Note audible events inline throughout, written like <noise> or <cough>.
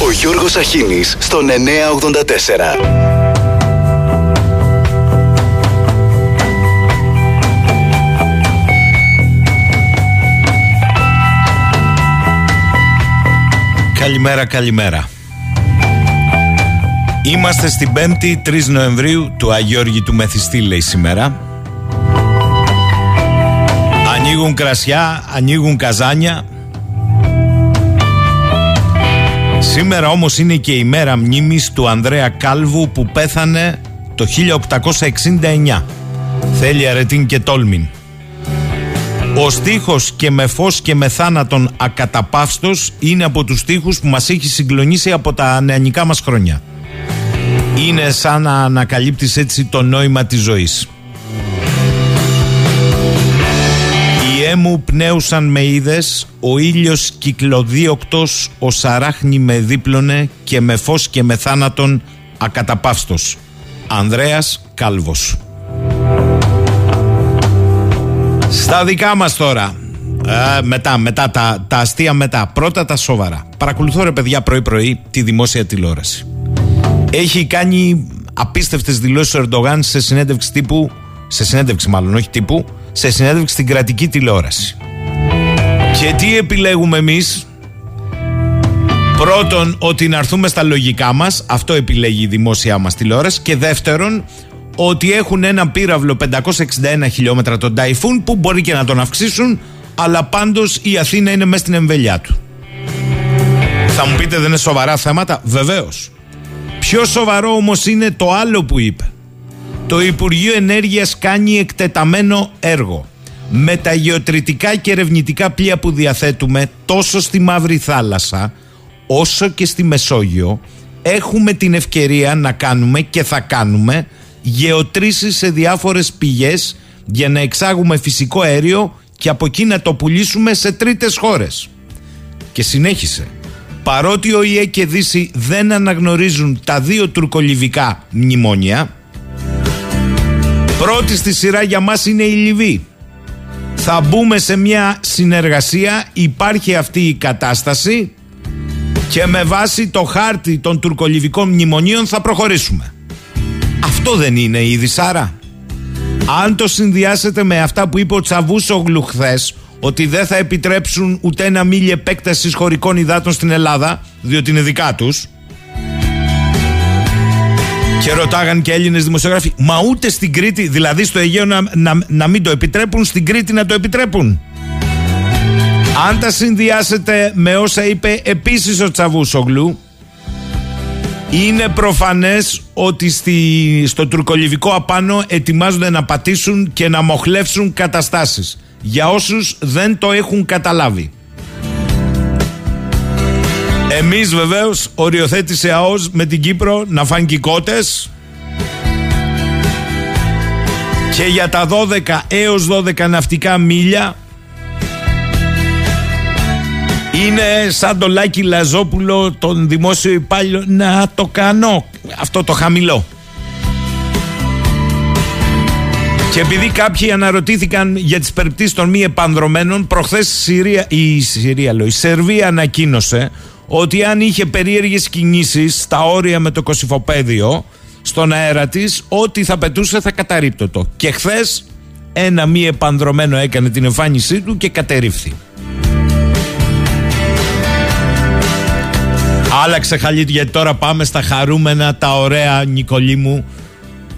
Ο Γιώργος Αχίνης στον 984. Καλημέρα, καλημέρα. Είμαστε στην 5η 3 Νοεμβρίου του Αγιώργη του Μεθιστή, λέει σήμερα. Ανοίγουν κρασιά, ανοίγουν καζάνια. Σήμερα όμως είναι και η μέρα μνήμης του Ανδρέα Κάλβου που πέθανε το 1869. Θέλει αρετήν και τόλμην. Ο στίχος και με φως και με θάνατον ακαταπαύστος είναι από τους στίχους που μας έχει συγκλονίσει από τα νεανικά μας χρόνια. Είναι σαν να ανακαλύπτεις έτσι το νόημα της ζωής. Οι έμου πνέουσαν με είδες, ο ήλιος κυκλοδίωκτος, ο σαράχνη με δίπλωνε και με φως και με θάνατον ακαταπαύστος. Ανδρέας Κάλβος. Στα δικά μας τώρα. Ε, μετά, μετά, τα, τα αστεία μετά. Πρώτα τα σοβαρά. Παρακολουθώ ρε παιδιά πρωί-πρωί τη δημόσια τηλεόραση. Έχει κάνει απίστευτες δηλώσεις ο Ερντογάν σε συνέντευξη τύπου, σε συνέντευξη μάλλον, όχι τύπου, σε συνέντευξη στην κρατική τηλεόραση. Και τι επιλέγουμε εμείς, Πρώτον, ότι να έρθουμε στα λογικά μας, αυτό επιλέγει η δημόσια μας τηλεόραση. Και δεύτερον, ότι έχουν ένα πύραυλο 561 χιλιόμετρα τον Ταϊφούν που μπορεί και να τον αυξήσουν, αλλά πάντως η Αθήνα είναι μέσα στην εμβέλειά του. Θα μου πείτε δεν είναι σοβαρά θέματα, βεβαίως. Πιο σοβαρό όμως είναι το άλλο που είπε. Το Υπουργείο Ενέργειας κάνει εκτεταμένο έργο. Με τα γεωτρητικά και ερευνητικά πλοία που διαθέτουμε τόσο στη Μαύρη Θάλασσα όσο και στη Μεσόγειο έχουμε την ευκαιρία να κάνουμε και θα κάνουμε γεωτρήσεις σε διάφορες πηγές για να εξάγουμε φυσικό αέριο και από εκεί να το πουλήσουμε σε τρίτες χώρες. Και συνέχισε. Παρότι ο ΙΕ και Δύση δεν αναγνωρίζουν τα δύο τουρκολιβικά μνημόνια, πρώτη στη σειρά για μας είναι η Λιβύη. Θα μπούμε σε μια συνεργασία, υπάρχει αυτή η κατάσταση και με βάση το χάρτη των τουρκολιβικών μνημονίων θα προχωρήσουμε. Αυτό δεν είναι η Σάρα. Αν το συνδυάσετε με αυτά που είπε ο Τσαβούσογλου χθες, ότι δεν θα επιτρέψουν ούτε ένα μίλι επέκταση χωρικών υδάτων στην Ελλάδα, διότι είναι δικά τους. Και ρωτάγαν και Έλληνες δημοσιογράφοι, μα ούτε στην Κρήτη, δηλαδή στο Αιγαίο να, να, να μην το επιτρέπουν, στην Κρήτη να το επιτρέπουν. Αν τα συνδυάσετε με όσα είπε επίσης ο Τσαβούσογλου, είναι προφανές ότι στη, στο τουρκολιβικό απάνω ετοιμάζονται να πατήσουν και να μοχλεύσουν καταστάσεις για όσους δεν το έχουν καταλάβει. Εμείς βεβαίως οριοθέτησε ΑΟΣ με την Κύπρο να φάνε κότες και για τα 12 έως 12 ναυτικά μίλια είναι σαν το Λάκη Λαζόπουλο τον δημόσιο υπάλληλο να το κάνω αυτό το χαμηλό. Και επειδή κάποιοι αναρωτήθηκαν για τις περιπτώσεις των μη επανδρομένων, προχθές η, Συρία, η, Συρία, η Σερβία ανακοίνωσε ότι αν είχε περίεργες κινήσεις στα όρια με το κοσυφοπέδιο στον αέρα της, ό,τι θα πετούσε θα καταρρύπτωτο. Και χθες ένα μη επανδρομένο έκανε την εμφάνισή του και κατερρίφθη. Άλλαξε χαλίτη γιατί τώρα πάμε στα χαρούμενα, τα ωραία Νικολή μου.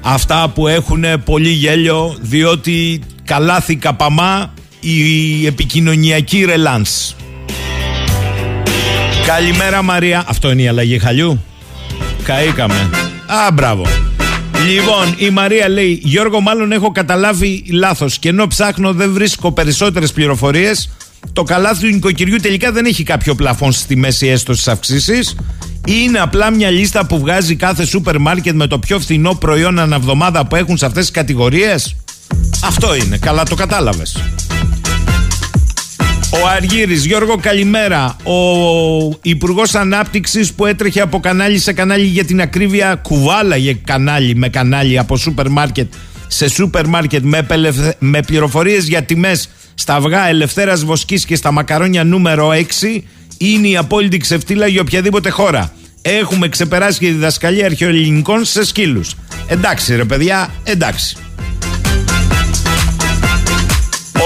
Αυτά που έχουν πολύ γέλιο διότι καλάθη καπαμά η επικοινωνιακή ρελάνς. Καλημέρα Μαρία. Αυτό είναι η αλλαγή χαλιού. Καήκαμε. Α, μπράβο. Λοιπόν, η Μαρία λέει: Γιώργο, μάλλον έχω καταλάβει λάθος. Και ενώ ψάχνω, δεν βρίσκω περισσότερες πληροφορίες το καλάθι του νοικοκυριού τελικά δεν έχει κάποιο πλαφόν στη μέση έστω στι αυξήσει. Είναι απλά μια λίστα που βγάζει κάθε σούπερ μάρκετ με το πιο φθηνό προϊόν αναβδομάδα που έχουν σε αυτές τις κατηγορίες. Αυτό είναι. Καλά το κατάλαβες. Ο Αργύρης, Γιώργο καλημέρα. Ο Υπουργός Ανάπτυξης που έτρεχε από κανάλι σε κανάλι για την ακρίβεια κουβάλαγε κανάλι με κανάλι από σούπερ μάρκετ σε σούπερ μάρκετ με, με πληροφορίες για τιμές στα αυγά Ελευθέρας Βοσκής και στα μακαρόνια νούμερο 6 είναι η απόλυτη ξεφτύλα για οποιαδήποτε χώρα. Έχουμε ξεπεράσει και διδασκαλία αρχαιοελληνικών σε σκύλους. Εντάξει, ρε παιδιά, εντάξει.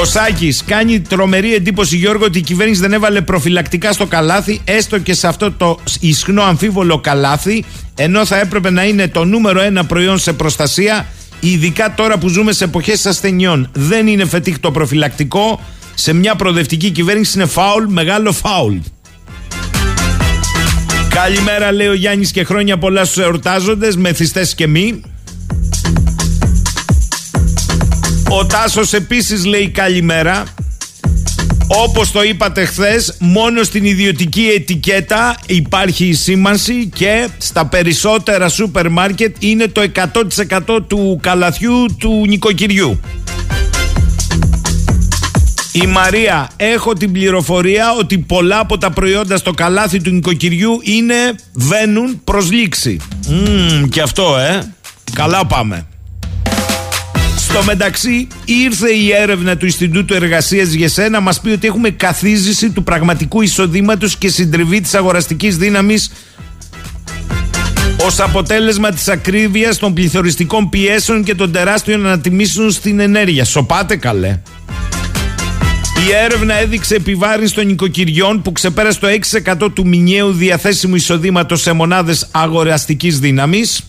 Ο Σάκης κάνει τρομερή εντύπωση, Γιώργο, ότι η κυβέρνηση δεν έβαλε προφυλακτικά στο καλάθι, έστω και σε αυτό το ισχνό αμφίβολο καλάθι, ενώ θα έπρεπε να είναι το νούμερο ένα προϊόν σε προστασία, ειδικά τώρα που ζούμε σε εποχές ασθενειών. Δεν είναι φετίχ προφυλακτικό. Σε μια προοδευτική κυβέρνηση είναι φάουλ, μεγάλο φάουλ. Καλημέρα, λέει ο Γιάννης, και χρόνια πολλά στους εορτάζοντες, μεθυστές και μη. Ο Τάσος επίσης λέει καλημέρα όπως το είπατε χθες, μόνο στην ιδιωτική ετικέτα υπάρχει η σήμανση και στα περισσότερα σούπερ μάρκετ είναι το 100% του καλαθιού του νοικοκυριού. Η Μαρία, έχω την πληροφορία ότι πολλά από τα προϊόντα στο καλάθι του νοικοκυριού είναι βαίνουν προς λήξη. Mm, και αυτό, ε. Καλά πάμε. Στο μεταξύ, ήρθε η έρευνα του Ινστιτούτου Εργασίας για να μας πει ότι έχουμε καθίζηση του πραγματικού εισοδήματος και συντριβή της αγοραστικής δύναμης ως αποτέλεσμα της ακρίβειας των πληθωριστικών πιέσεων και των τεράστιων ανατιμήσεων στην ενέργεια. Σοπάτε καλέ. Η έρευνα έδειξε επιβάρυνση των οικοκυριών που ξεπέρασε το 6% του μηνιαίου διαθέσιμου εισοδήματος σε μονάδες αγοραστικής δύναμης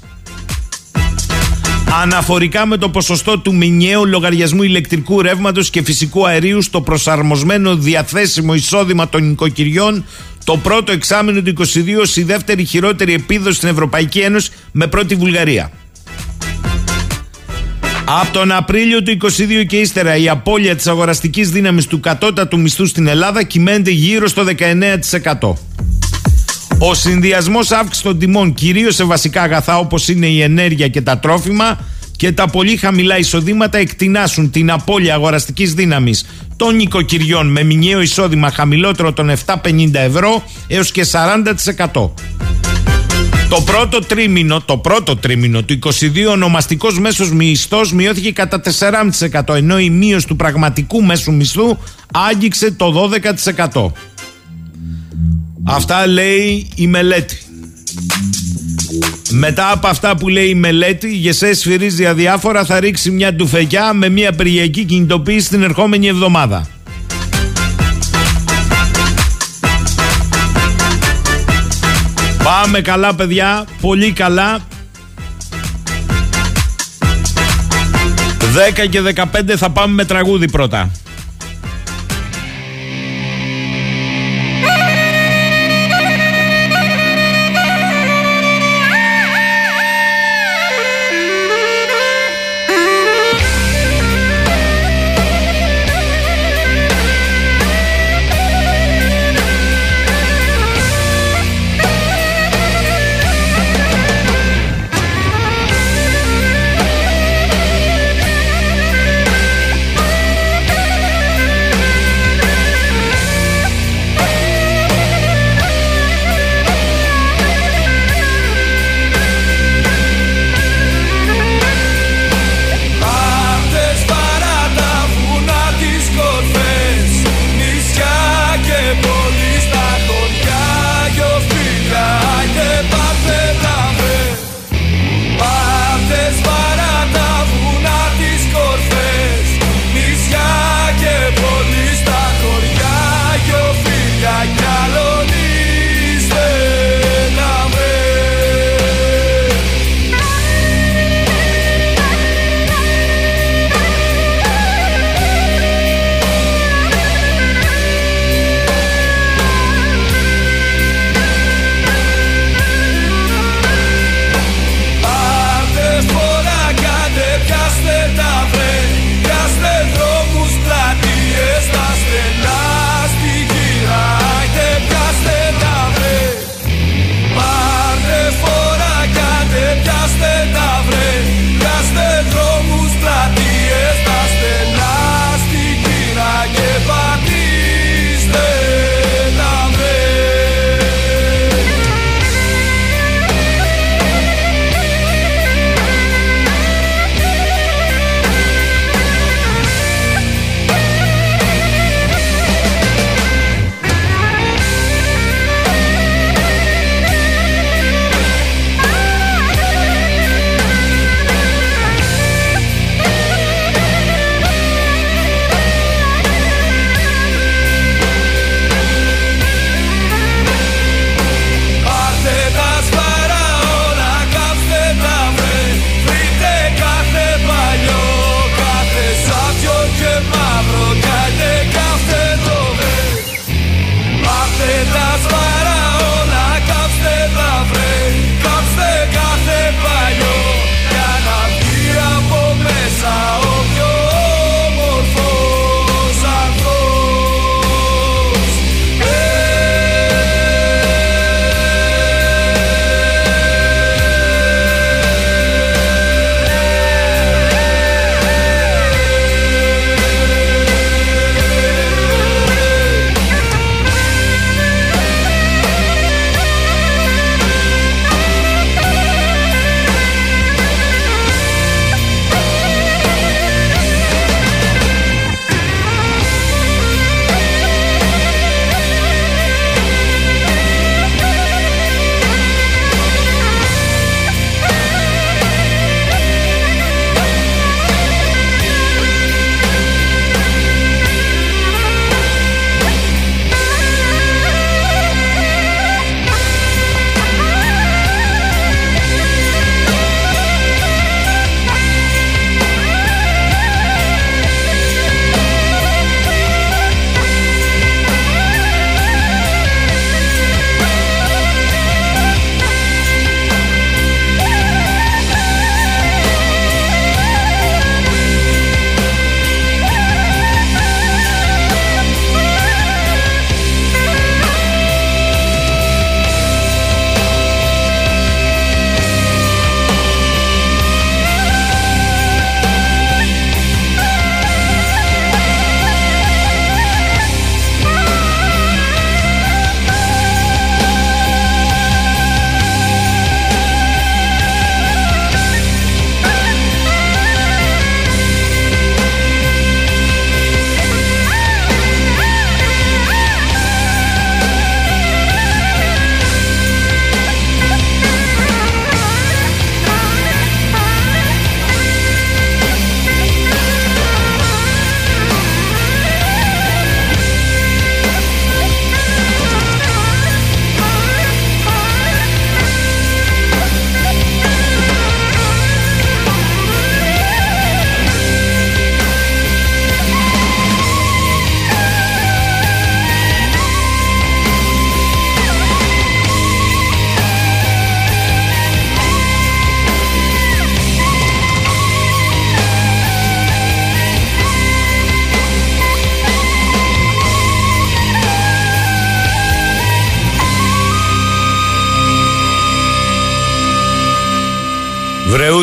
αναφορικά με το ποσοστό του μηνιαίου λογαριασμού ηλεκτρικού ρεύματος και φυσικού αερίου στο προσαρμοσμένο διαθέσιμο εισόδημα των νοικοκυριών το πρώτο εξάμεινο του 2022 η δεύτερη χειρότερη επίδοση στην Ευρωπαϊκή Ένωση με πρώτη Βουλγαρία. Από τον Απρίλιο του 2022 και ύστερα η απώλεια της αγοραστικής δύναμης του κατώτατου μισθού στην Ελλάδα κυμαίνεται γύρω στο 19%. Ο συνδυασμός αύξησης των τιμών, κυρίως σε βασικά αγαθά όπως είναι η ενέργεια και τα τρόφιμα, και τα πολύ χαμηλά εισοδήματα εκτινάσουν την απώλεια αγοραστικής δύναμης των νοικοκυριών με μηνιαίο εισόδημα χαμηλότερο των 750 ευρώ έως και 40%. Το πρώτο τρίμηνο, το πρώτο τρίμηνο του 22 ο μέσο μέσος μισθός μειώθηκε κατά 4,5% ενώ η μείωση του πραγματικού μέσου μισθού άγγιξε το 12%. Αυτά λέει η μελέτη. Μετά από αυτά που λέει η μελέτη, η ΓΕΣΕ σφυρίζει αδιάφορα, θα ρίξει μια τουφεκιά με μια περιακή κινητοποίηση την ερχόμενη εβδομάδα. Πάμε καλά παιδιά, πολύ καλά. 10 και 15 θα πάμε με τραγούδι πρώτα.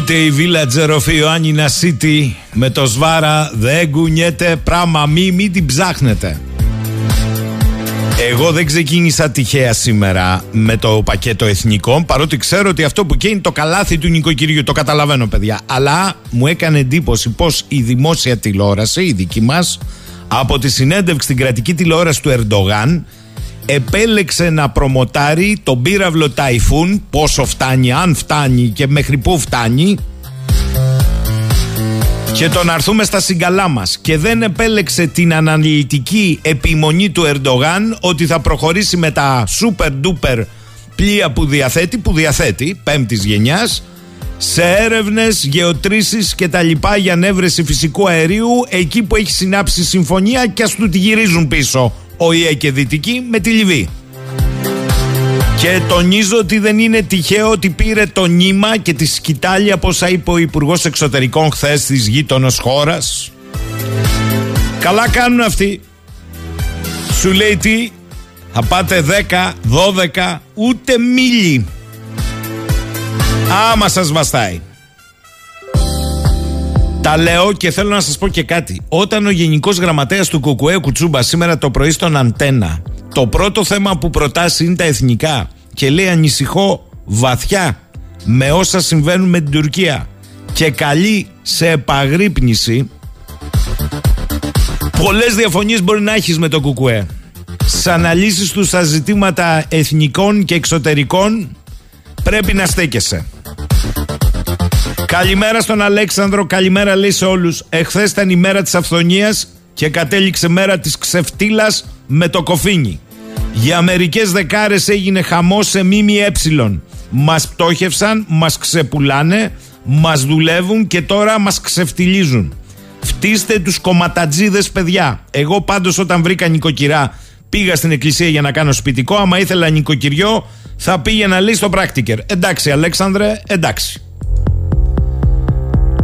Ούτε η Villager of Ioannina City με το σβάρα δεν κουνιέται πράγμα μη μην την ψάχνετε. Εγώ δεν ξεκίνησα τυχαία σήμερα με το πακέτο εθνικών, παρότι ξέρω ότι αυτό που καίει το καλάθι του νοικοκυριού. Το καταλαβαίνω, παιδιά. Αλλά μου έκανε εντύπωση πως η δημόσια τηλεόραση, η δική μας, από τη συνέντευξη στην κρατική τηλεόραση του Ερντογάν, επέλεξε να προμοτάρει τον πύραυλο Ταϊφούν, πόσο φτάνει, αν φτάνει και μέχρι πού φτάνει, και το να έρθουμε στα συγκαλά μας. Και δεν επέλεξε την αναλυτική επιμονή του Ερντογάν ότι θα προχωρήσει με τα super duper πλοία που διαθέτει, που διαθέτει, πέμπτης γενιάς, σε έρευνες, γεωτρήσεις και τα λοιπά για ανέβρεση φυσικού αερίου εκεί που έχει συνάψει συμφωνία και ας του τη γυρίζουν πίσω ο ΙΕ και Δυτική με τη Λιβύη. Και τονίζω ότι δεν είναι τυχαίο ότι πήρε το νήμα και τη σκητάλη από όσα είπε ο Υπουργός Εξωτερικών χθες της γείτονος χώρας. Καλά κάνουν αυτοί. Σου λέει τι, θα πάτε 10, 12, ούτε μίλι. Άμα σας βαστάει. Τα λέω και θέλω να σας πω και κάτι. Όταν ο Γενικός Γραμματέας του Κουκουέ Κουτσούμπα σήμερα το πρωί στον Αντένα το πρώτο θέμα που προτάσει είναι τα εθνικά και λέει ανησυχώ βαθιά με όσα συμβαίνουν με την Τουρκία και καλεί σε επαγρύπνηση. Πολλές διαφωνίες μπορεί να έχεις με το Κουκουέ. Στις αναλύσεις τους στα ζητήματα εθνικών και εξωτερικών πρέπει να στέκεσαι Καλημέρα στον Αλέξανδρο, καλημέρα λέει σε όλους Εχθές ήταν η μέρα της αυθονίας και κατέληξε μέρα της ξεφτύλας με το κοφίνι. Για μερικές δεκάρες έγινε χαμός σε ΜΜΕ. Μας πτώχευσαν, μας ξεπουλάνε, μας δουλεύουν και τώρα μας ξεφτυλίζουν. Φτύστε τους κομματατζίδες παιδιά. Εγώ πάντως όταν βρήκα νοικοκυρά πήγα στην εκκλησία για να κάνω σπιτικό. Άμα ήθελα νοικοκυριό θα πήγαινα λέει στο πράκτικερ. Εντάξει Αλέξανδρε, εντάξει.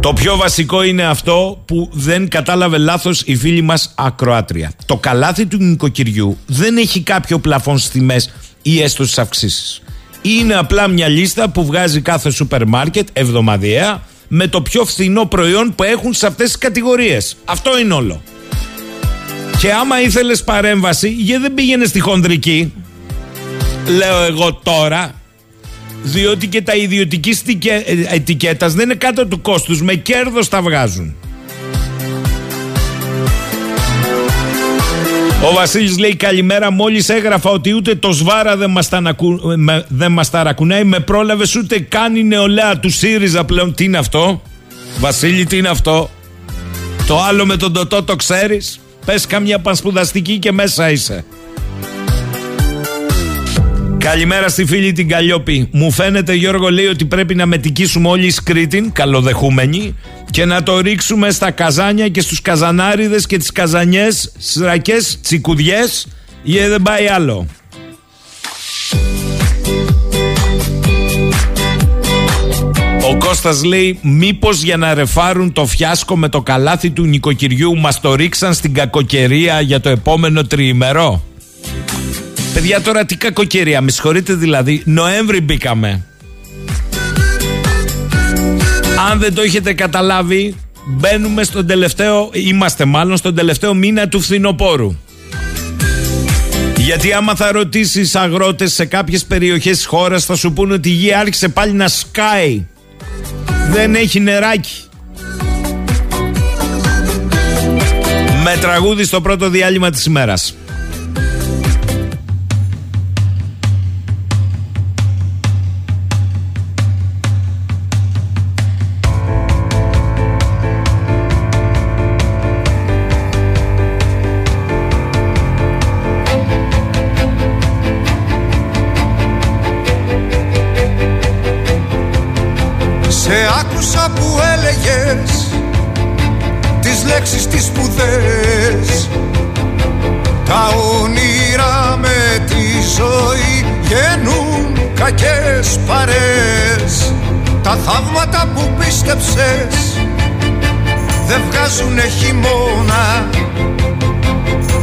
Το πιο βασικό είναι αυτό που δεν κατάλαβε λάθος η φίλη μας ακροάτρια. Το καλάθι του νοικοκυριού δεν έχει κάποιο πλαφόν στις τιμές ή έστω στις αυξήσεις. Είναι απλά μια λίστα που βγάζει κάθε σούπερ μάρκετ εβδομαδιαία με το πιο φθηνό προϊόν που έχουν σε αυτές τις κατηγορίες. Αυτό είναι όλο. Και άμα ήθελες παρέμβαση, γιατί δεν πήγαινες στη χονδρική, λέω εγώ τώρα, διότι και τα ιδιωτική ε, ετικέτας δεν είναι κάτω του κόστους. Με κέρδος τα βγάζουν. Ο Βασίλης λέει καλημέρα μόλις έγραφα ότι ούτε το σβάρα δεν μας, τανακου... δεν μας ταρακουνάει με πρόλαβες ούτε καν η νεολαία του ΣΥΡΙΖΑ πλέον τι είναι αυτό; Βασίλη τι είναι αυτό; Το άλλο με τον Τωτό το ξέρεις; Πες καμιά πανσπουδαστική και μέσα είσαι Καλημέρα στη φίλη την Καλλιόπη. Μου φαίνεται Γιώργο λέει ότι πρέπει να μετικήσουμε όλοι οι Σκρίτιν, καλοδεχούμενοι, και να το ρίξουμε στα καζάνια και στους καζανάριδες και τις καζανιές, σρακές, τσικουδιές, ή δεν πάει άλλο. Ο Κώστας λέει μήπως για να ρεφάρουν το φιάσκο με το καλάθι του νοικοκυριού μας το ρίξαν στην κακοκαιρία για το επόμενο τριημερό. Παιδιά τώρα τι κακοκαιρία, με συγχωρείτε δηλαδή, Νοέμβρη μπήκαμε. Αν δεν το έχετε καταλάβει, μπαίνουμε στον τελευταίο, είμαστε μάλλον στον τελευταίο μήνα του φθινοπόρου. Γιατί άμα θα ρωτήσεις αγρότες σε κάποιες περιοχές της χώρας, θα σου πούνε ότι η γη άρχισε πάλι να σκάει. Δεν έχει νεράκι. Με τραγούδι στο πρώτο διάλειμμα της ημέρας. Τις σπουδές. Τα όνειρα με τη ζωή γεννούν κακές παρές. Τα θαύματα που πίστεψες δεν βγάζουνε χειμώνα.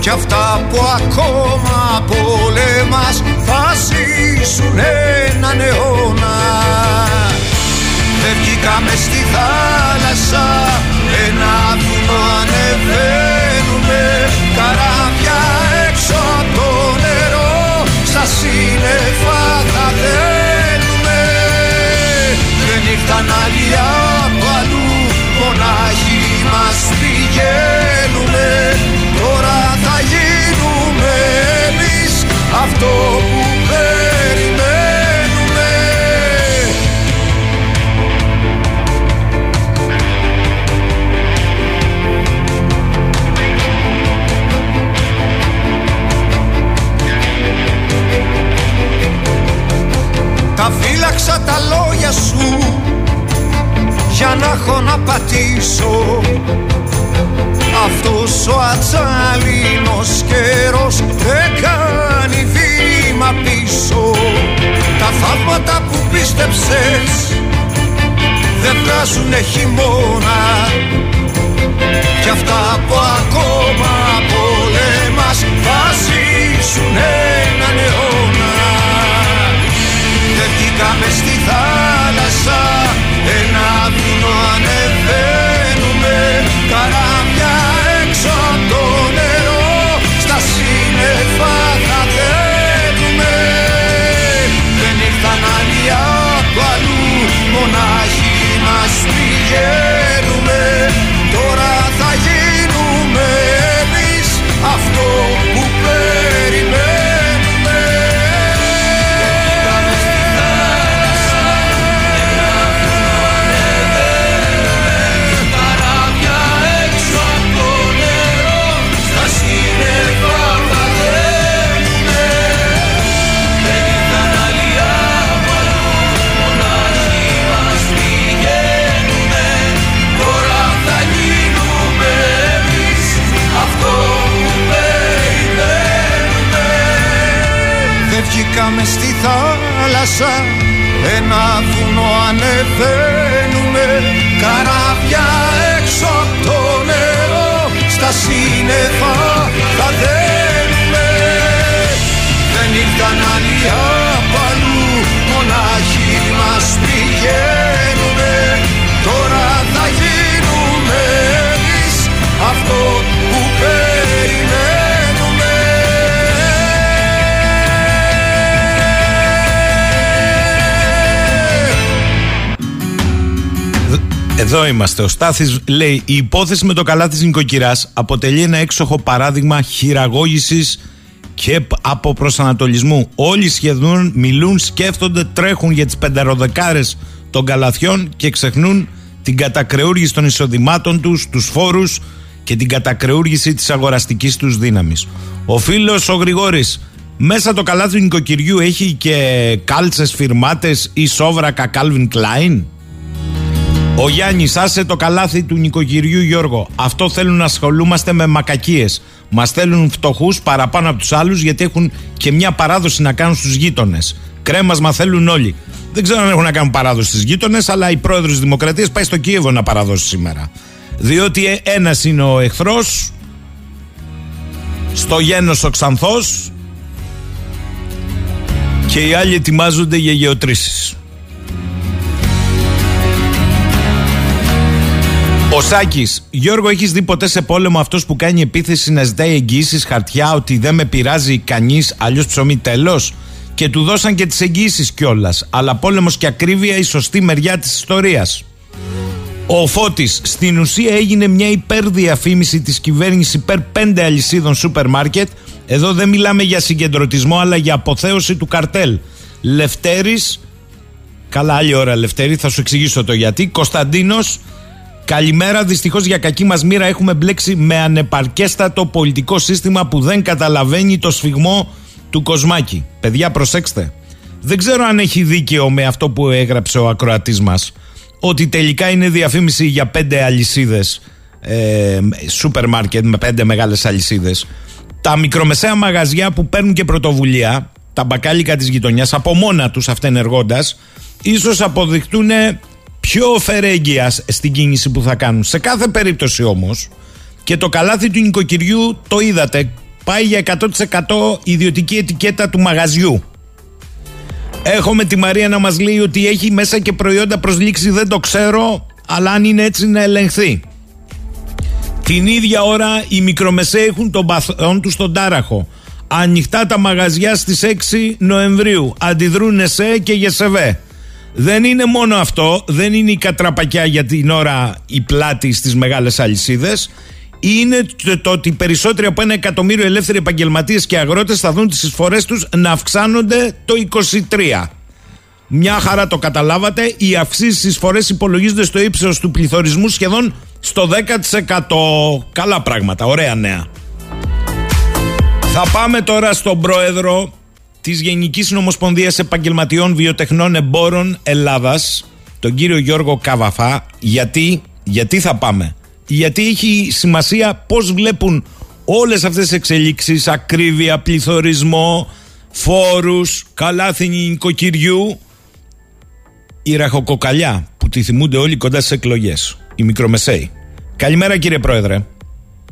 Κι αυτά που ακόμα πολέμας θα ζήσουν έναν αιώνα. Δεν βγήκαμε Τα ένα άτομο ανεβαίνουμε Καράβια έξω το νερό Στα σύννεφα θα δένουμε Δεν ήρθαν άλλοι από αλλού Μονάχοι μας πηγαίνουμε πίστεψες δεν βγάζουνε χειμώνα βγήκαμε στη θάλασσα ένα βουνό ανεβαίνουμε Καράβια έξω από το νερό Στα σύννεφα θα δένουμε Δεν ήρθαν άλλοι από αλλού Μονάχοι μας πηγαίνουνε. Τώρα θα γίνουμε εμείς Αυτό Εδώ είμαστε. Ο Στάθης λέει: Η υπόθεση με το καλάθι της νοικοκυράς αποτελεί ένα έξοχο παράδειγμα χειραγώγησης και αποπροσανατολισμού. Όλοι σχεδόν μιλούν, σκέφτονται, τρέχουν για τις πενταροδεκάρες των καλαθιών και ξεχνούν την κατακρεούργηση των εισοδημάτων τους, τους φόρους και την κατακρεούργηση της αγοραστικής τους δύναμης. Ο φίλος ο Γρηγόρης, μέσα το καλάθι του νοικοκυριού έχει και κάλτσες φυρμάτες ή σόβρακα Calvin Klein. Ο Γιάννης, άσε το καλάθι του νοικοκυριού Γιώργο. Αυτό θέλουν να ασχολούμαστε με μακακίες. Μας θέλουν φτωχούς παραπάνω από τους άλλους γιατί έχουν και μια παράδοση να κάνουν στους γείτονες. Κρέμασμα θέλουν όλοι. Δεν ξέρω αν έχουν να κάνουν παράδοση στις γείτονες, αλλά η πρόεδρος της Δημοκρατίας πάει στο Κίεβο να παραδώσει σήμερα. Διότι ένας είναι ο εχθρός, στο γένος ο Ξανθός και οι άλλοι ετοιμάζονται για γεωτρήσεις. Ο Σάκη, Γιώργο, έχεις δει ποτέ σε πόλεμο αυτός που κάνει επίθεση να ζητάει εγγύσει χαρτιά ότι δεν με πειράζει κανείς, αλλιώς ψωμί τέλος; Και του δώσαν και τις εγγύσει κιόλας. Αλλά πόλεμος και ακρίβεια η σωστή μεριά της ιστορίας. Ο Φώτης στην ουσία έγινε μια υπερδιαφήμιση της κυβέρνησης υπέρ πέντε αλυσίδων σούπερ μάρκετ. Εδώ δεν μιλάμε για συγκεντρωτισμό αλλά για αποθέωση του καρτέλ. Λευτέρης, καλά άλλη ώρα Λευτέρη θα σου εξηγήσω το γιατί. Κωνσταντίνος, καλημέρα δυστυχώς για κακή μας μοίρα έχουμε μπλέξει με ανεπαρκέστατο πολιτικό σύστημα που δεν καταλαβαίνει το σφιγμό του Κοσμάκη. Παιδιά προσέξτε. Δεν ξέρω αν έχει δίκαιο με αυτό που έγραψε ο ακροατής μας ότι τελικά είναι διαφήμιση για πέντε αλυσίδες ε, σούπερ μάρκετ με πέντε μεγάλες αλυσίδες. Τα μικρομεσαία μαγαζιά που παίρνουν και πρωτοβουλία, τα μπακάλικα της γειτονιάς, από μόνα τους αυτενεργώντας, ίσως αποδειχτούν πιο φερέγγια στην κίνηση που θα κάνουν. Σε κάθε περίπτωση όμως, και το καλάθι του νοικοκυριού το είδατε, πάει για 100% ιδιωτική ετικέτα του μαγαζιού. Έχουμε τη Μαρία να μας λέει ότι έχει μέσα και προϊόντα προς λήξη δεν το ξέρω αλλά αν είναι έτσι να ελεγχθεί. Την ίδια ώρα οι μικρομεσαίοι έχουν τον παθόν τους στον τάραχο. Ανοιχτά τα μαγαζιά στις 6 Νοεμβρίου. Αντιδρούν ΕΣΕ και ΓΕΣΕΒΕ. Δεν είναι μόνο αυτό, δεν είναι η κατραπακιά για την ώρα η πλάτη στις μεγάλες αλυσίδες. Είναι το, το ότι περισσότεροι από ένα εκατομμύριο ελεύθεροι επαγγελματίες και αγρότες θα δουν τις εισφορές τους να αυξάνονται το 23. Μια χαρά το καταλάβατε. Οι αυξήσεις στις εισφορές υπολογίζονται στο ύψος του πληθωρισμού σχεδόν στο 10%. Καλά πράγματα, ωραία νέα. Θα πάμε τώρα στον πρόεδρο της Γενικής Συνομοσπονδία Επαγγελματιών Βιοτεχνών Εμπόρων Ελλάδας, τον κύριο Γιώργο Καβαφά. Γιατί, γιατί θα πάμε; Γιατί έχει σημασία πώς βλέπουν όλες αυτές τις εξελίξεις, ακρίβεια, πληθωρισμό, φόρους, καλάθινη νοικοκυριού, η ραχοκοκαλιά που τη θυμούνται όλοι κοντά στις εκλογές, οι μικρομεσαίοι. Καλημέρα κύριε Πρόεδρε.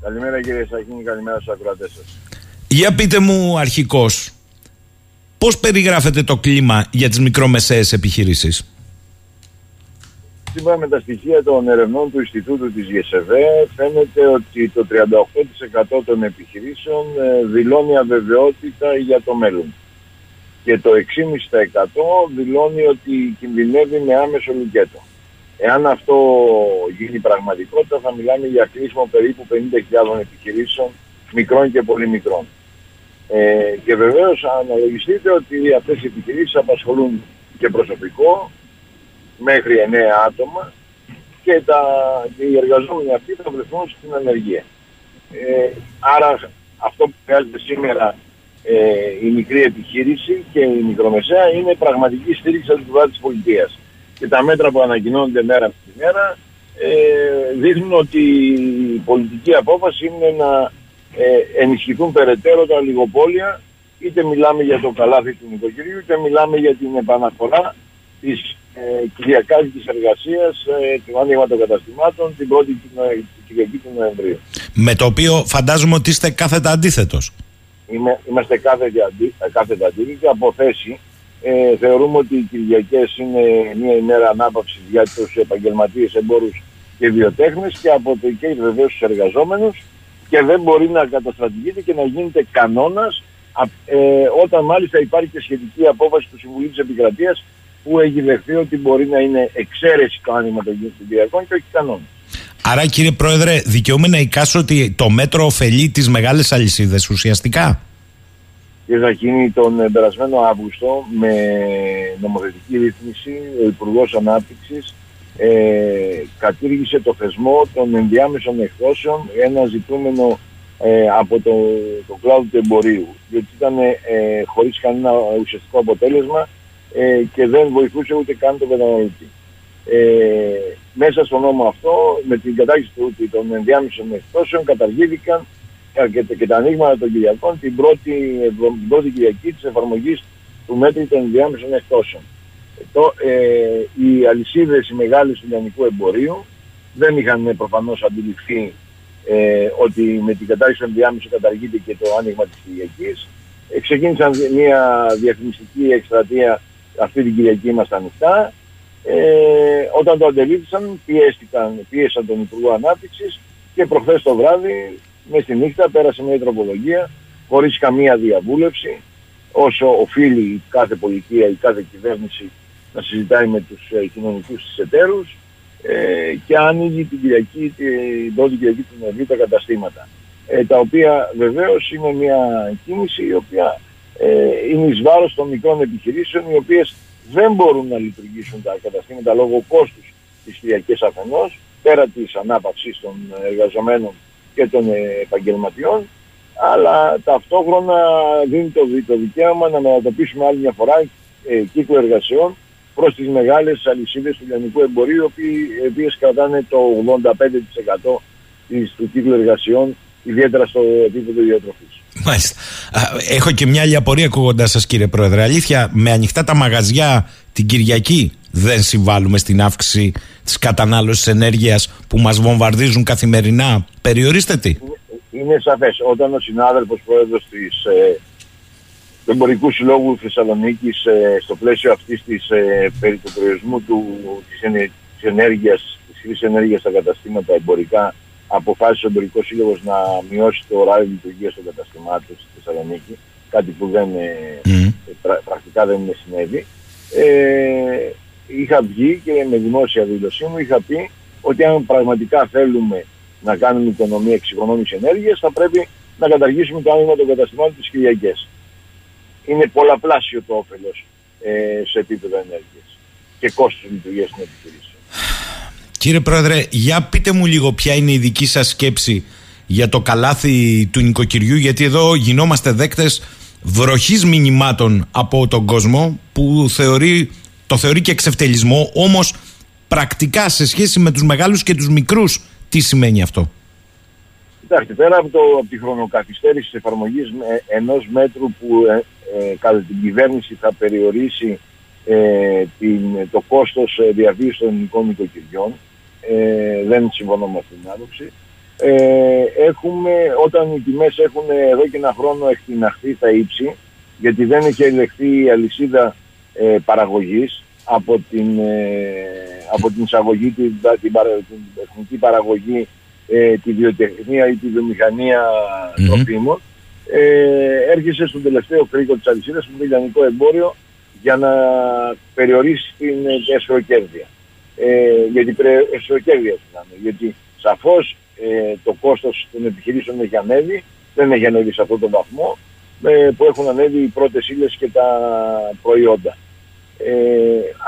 Καλημέρα κύριε Σαχίνη, καλημέρα στους ακροατές σας. Για πείτε μου αρχικώς, πώς περιγράφετε το κλίμα για τις μικρομεσαίες επιχειρήσεις; Σύμφωνα με τα στοιχεία των ερευνών του Ινστιτούτου της ΓΕΣΕΒΕ φαίνεται ότι το 38% των επιχειρήσεων ε, δηλώνει αβεβαιότητα για το μέλλον. Και το 6,5% δηλώνει ότι κινδυνεύει με άμεσο λουκέτο. Εάν αυτό γίνει πραγματικότητα θα μιλάμε για κλείσιμο περίπου 50.000 επιχειρήσεων μικρών και πολύ μικρών. Ε, και βεβαίως αναλογιστείτε ότι αυτές οι επιχειρήσεις απασχολούν και προσωπικό μέχρι 9 άτομα και τα, οι εργαζόμενοι αυτοί θα βρεθούν στην ανεργία. Ε, άρα αυτό που χρειάζεται σήμερα ε, η μικρή επιχείρηση και η μικρομεσαία είναι πραγματική στήριξη από την πλευρά της πολιτείας. Και τα μέτρα που ανακοινώνονται μέρα με τη μέρα ε, δείχνουν ότι η πολιτική απόφαση είναι να ε, ενισχυθούν περαιτέρω τα λιγοπόλια είτε μιλάμε για το καλάθι του νοικοκυριού είτε μιλάμε για την επαναφορά της ε, κυριακάτικης εργασίας ε, του άνοιγμα των καταστημάτων την πρώτη Κυριακή του Νοεμβρίου. Με το οποίο φαντάζομαι ότι είστε κάθετα αντίθετος. Είμαι, είμαστε κάθετα, αντί, κάθετα αντίθετοι από θέση. Ε, θεωρούμε ότι οι Κυριακές είναι μια ημέρα ανάπαυσης για τους επαγγελματίες εμπόρους και βιοτέχνες και από το και βεβαίως τους εργαζόμενους και δεν μπορεί να καταστρατηγείται και να γίνεται κανόνας ε, όταν μάλιστα υπάρχει και σχετική απόφαση του Συμβουλίου της Επικρατείας που έχει δεχθεί ότι μπορεί να είναι εξαίρεση το άνοιγμα των κινητήριακών και όχι κανόνας. Άρα κύριε Πρόεδρε, δικαιούμαι να εικάσω ότι το μέτρο ωφελεί τις μεγάλες αλυσίδες ουσιαστικά. Και θα γίνει τον περασμένο Αύγουστο με νομοθετική ρύθμιση ο Υπουργός Ανάπτυξης ε, κατήργησε το θεσμό των ενδιάμεσων εκδόσεων ένα ζητούμενο ε, από το, το κλάδο του εμπορίου διότι ήταν ε, χωρίς κανένα ουσιαστικό αποτέλεσμα ε, και δεν βοηθούσε ούτε καν τον καταναλωτή. Ε, μέσα στον νόμο αυτό, με την κατάργηση του, των ενδιάμεσων εκδόσεων, καταργήθηκαν και, και τα ανοίγματα των Κυριακών την πρώτη, την πρώτη Κυριακή της εφαρμογής του μέτρου των ενδιάμεσων εκδόσεων. Ε, το, ε, οι αλυσίδες οι μεγάλες του λιανικού εμπορίου δεν είχαν ε, προφανώς αντιληφθεί ε, ότι με την κατάργηση των ενδιάμεσων καταργείται και το άνοιγμα της Κυριακής. Ε, ξεκίνησαν μια διαφημιστική εκστρατεία αυτή την Κυριακή είμαστε ανοιχτά. Ε, όταν το αντελήφθησαν, πιέστηκαν, πίεσαν τον Υπουργό Ανάπτυξης και προχθές το βράδυ, μες στη νύχτα, πέρασε μια τροπολογία χωρίς καμία διαβούλευση, όσο οφείλει κάθε πολιτεία ή κάθε κυβέρνηση να συζητάει με τους ε, κοινωνικούς της εταίρους ε, και άνοιγει την Κυριακή, την πρώτη Κυριακή του Νοεμβρίου τα καταστήματα. Ε, τα οποία βεβαίως είναι μια κίνηση η οποία ε, είναι εις βάρος των μικρών επιχειρήσεων οι οποίες δεν μπορούν να λειτουργήσουν τα καταστήματα λόγω κόστους της Κυριακής αφενός, πέρα της ανάπαυσης των εργαζομένων και των επαγγελματιών, αλλά ταυτόχρονα δίνει το, το δικαίωμα να μετατοπίσουμε άλλη μια φορά ε, κύκλο εργασιών προς τις μεγάλες αλυσίδες του λιανικού εμπορίου, οι οποίες κρατάνε το 85% του κύκλου εργασιών, ιδιαίτερα στο επίπεδο διατροφής. Μάλιστα. Έχω και μια άλλη απορία ακούγοντά σας, κύριε Πρόεδρε. Αλήθεια, με ανοιχτά τα μαγαζιά την Κυριακή δεν συμβάλλουμε στην αύξηση της κατανάλωσης ενέργειας που μας βομβαρδίζουν καθημερινά. Περιορίστε τι. Είναι σαφές. Όταν ο συνάδελφος πρόεδρος ε, του Εμπορικούς Συλλόγους Θεσσαλονίκης, ε, στο πλαίσιο αυτής της ε, περί του προορισμού της ενέργειας, της χρήσης ενέργειας στα καταστήματα εμπορικά, αποφάσισε ο Εμπορικός Σύλλογος να μειώσει το ωράριο λειτουργίας των καταστημάτων στη Θεσσαλονίκη, κάτι που δεν, mm. πρακτικά δεν συνέβη. Ε, είχα βγει και με δημόσια δήλωσή μου είχα πει ότι αν πραγματικά θέλουμε να κάνουμε οικονομία εξοικονόμησης ενέργειας, θα πρέπει να καταργήσουμε το άνοιγμα των καταστημάτων τη Κυριακή. Είναι πολλαπλάσιο το όφελος ε, σε επίπεδο ενέργειας και κόστος λειτουργίας των επιχειρήσεων. Κύριε Πρόεδρε, για πείτε μου λίγο ποια είναι η δική σας σκέψη για το καλάθι του νοικοκυριού, γιατί εδώ γινόμαστε δέκτες βροχής μηνυμάτων από τον κόσμο που θεωρεί, το θεωρεί και εξευτελισμό όμως πρακτικά σε σχέση με τους μεγάλους και τους μικρούς τι σημαίνει αυτό; Κοιτάξτε, πέρα από, το, από τη χρονοκαθυστέρηση της εφαρμογής ενός μέτρου που ε, ε, κατά την κυβέρνηση θα περιορίσει ε, την, το κόστος ε, διαβίωσης των ελληνικών νοικοκυριών, ε, δεν συμφωνώ με αυτήν την άποψη. Ε, έχουμε, όταν οι τιμές έχουν εδώ και ένα χρόνο εκτιναχθεί τα ύψη, γιατί δεν έχει ελεγχθεί η αλυσίδα ε, παραγωγής από την, ε, από την εισαγωγή, την, την, την εθνική παραγωγή, ε, τη βιοτεχνία ή τη βιομηχανία mm-hmm. τροφίμων, ε, έρχεσαι στον τελευταίο κρίκο της αλυσίδας, στο λιανικό εμπόριο, για να περιορίσει την εσχροκέρδεια. Ε, γιατί εσχροκέρδεια Γιατί σαφώς ε, το κόστος των επιχειρήσεων έχει ανέβει, δεν έχει ανέβει σε αυτόν τον βαθμό ε, που έχουν ανέβει οι πρώτες ύλες και τα προϊόντα. Ε,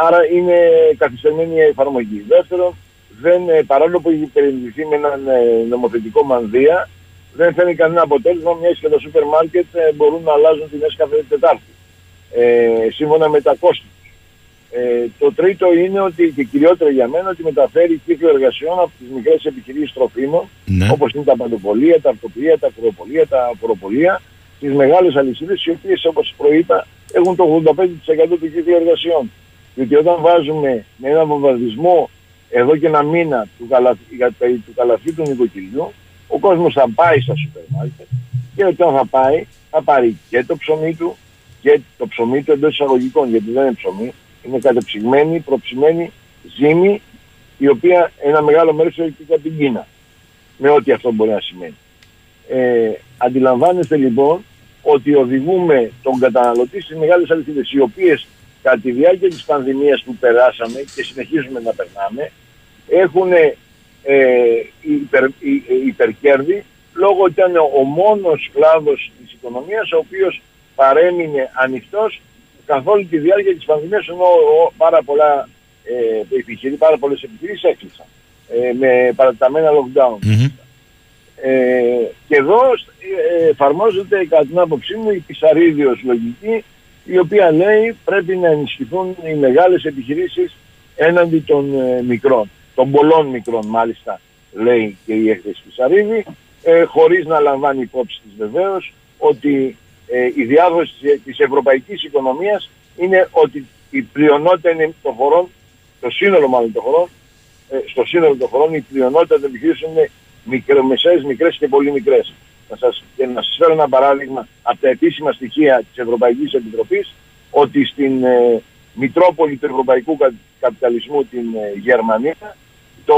άρα είναι καθυστερημένη η εφαρμογή. Δεύτερον, δεν, ε, παρόλο που έχει περιληφθεί με έναν ε, νομοθετικό μανδύα, δεν φαίνει κανένα αποτέλεσμα, μια και τα σούπερ μάρκετ ε, μπορούν να αλλάζουν την κάθε Τετάρτη. Ε, σύμφωνα με τα κόστη ε, το τρίτο είναι ότι, και κυριότερο για μένα, ότι μεταφέρει κύκλο εργασιών από τις μικρές επιχειρήσεις τροφίμων, ναι. όπως είναι τα παντοπολία, τα αυτοπολία, τα κροπολία, τα απορροπολία, τις μεγάλες αλυσίδες, οι οποίες όπως προείπα έχουν το 85% του κύκλου εργασιών. Γιατί όταν βάζουμε με ένα βομβαρδισμό εδώ και ένα μήνα του, καλαθ, του καλαθιού του νοικοκυριού, ο κόσμος θα πάει στα σούπερ μάρκετ και όταν θα πάει θα πάρει και το ψωμί του και το ψωμί του εντός εισαγωγικών, γιατί δεν είναι ψωμί, είναι κατεψυγμένη, προψημένη ζύμη, η οποία ένα μεγάλο μέρος έρχεται από την Κίνα. Με ό,τι αυτό μπορεί να σημαίνει. Ε, αντιλαμβάνεστε λοιπόν ότι οδηγούμε τον καταναλωτή στις μεγάλες αληθίδες, οι οποίες κατά τη διάρκεια της πανδημίας που περάσαμε και συνεχίζουμε να περνάμε, έχουν ε, υπερ, ε, υπερκέρδη λόγω ότι ήταν ο μόνος κλάδος της οικονομίας ο οποίος παρέμεινε ανοιχτός καθ' όλη τη διάρκεια της πανδημίας ενώ πάρα πολλά ε, επιχειρήσεις, πάρα πολλές επιχειρήσεις έκλεισαν ε, με παραταμένα lockdown. Ε, και εδώ ε, εφαρμόζεται κατά την άποψή μου η πισαρίδιος λογική η οποία λέει πρέπει να ενισχυθούν οι μεγάλες επιχειρήσεις έναντι των ε, μικρών, των πολλών μικρών μάλιστα λέει και η έκθεση Πισαρίδη, ε, χωρίς να λαμβάνει υπόψη της βεβαίως ότι ε, η διάδοση της ευρωπαϊκής οικονομίας είναι ότι η πλειονότητα είναι των χωρών, το σύνολο μάλλον των χωρών, ε, στο σύνολο των χωρών η πλειονότητα των επιχειρήσεων είναι μικρομεσαίες, μικρές και πολύ μικρές. Να σας, και να σας φέρω ένα παράδειγμα από τα επίσημα στοιχεία της Ευρωπαϊκής Επιτροπής ότι στην ε, Μητρόπολη του Ευρωπαϊκού Καπιταλισμού την ε, Γερμανία το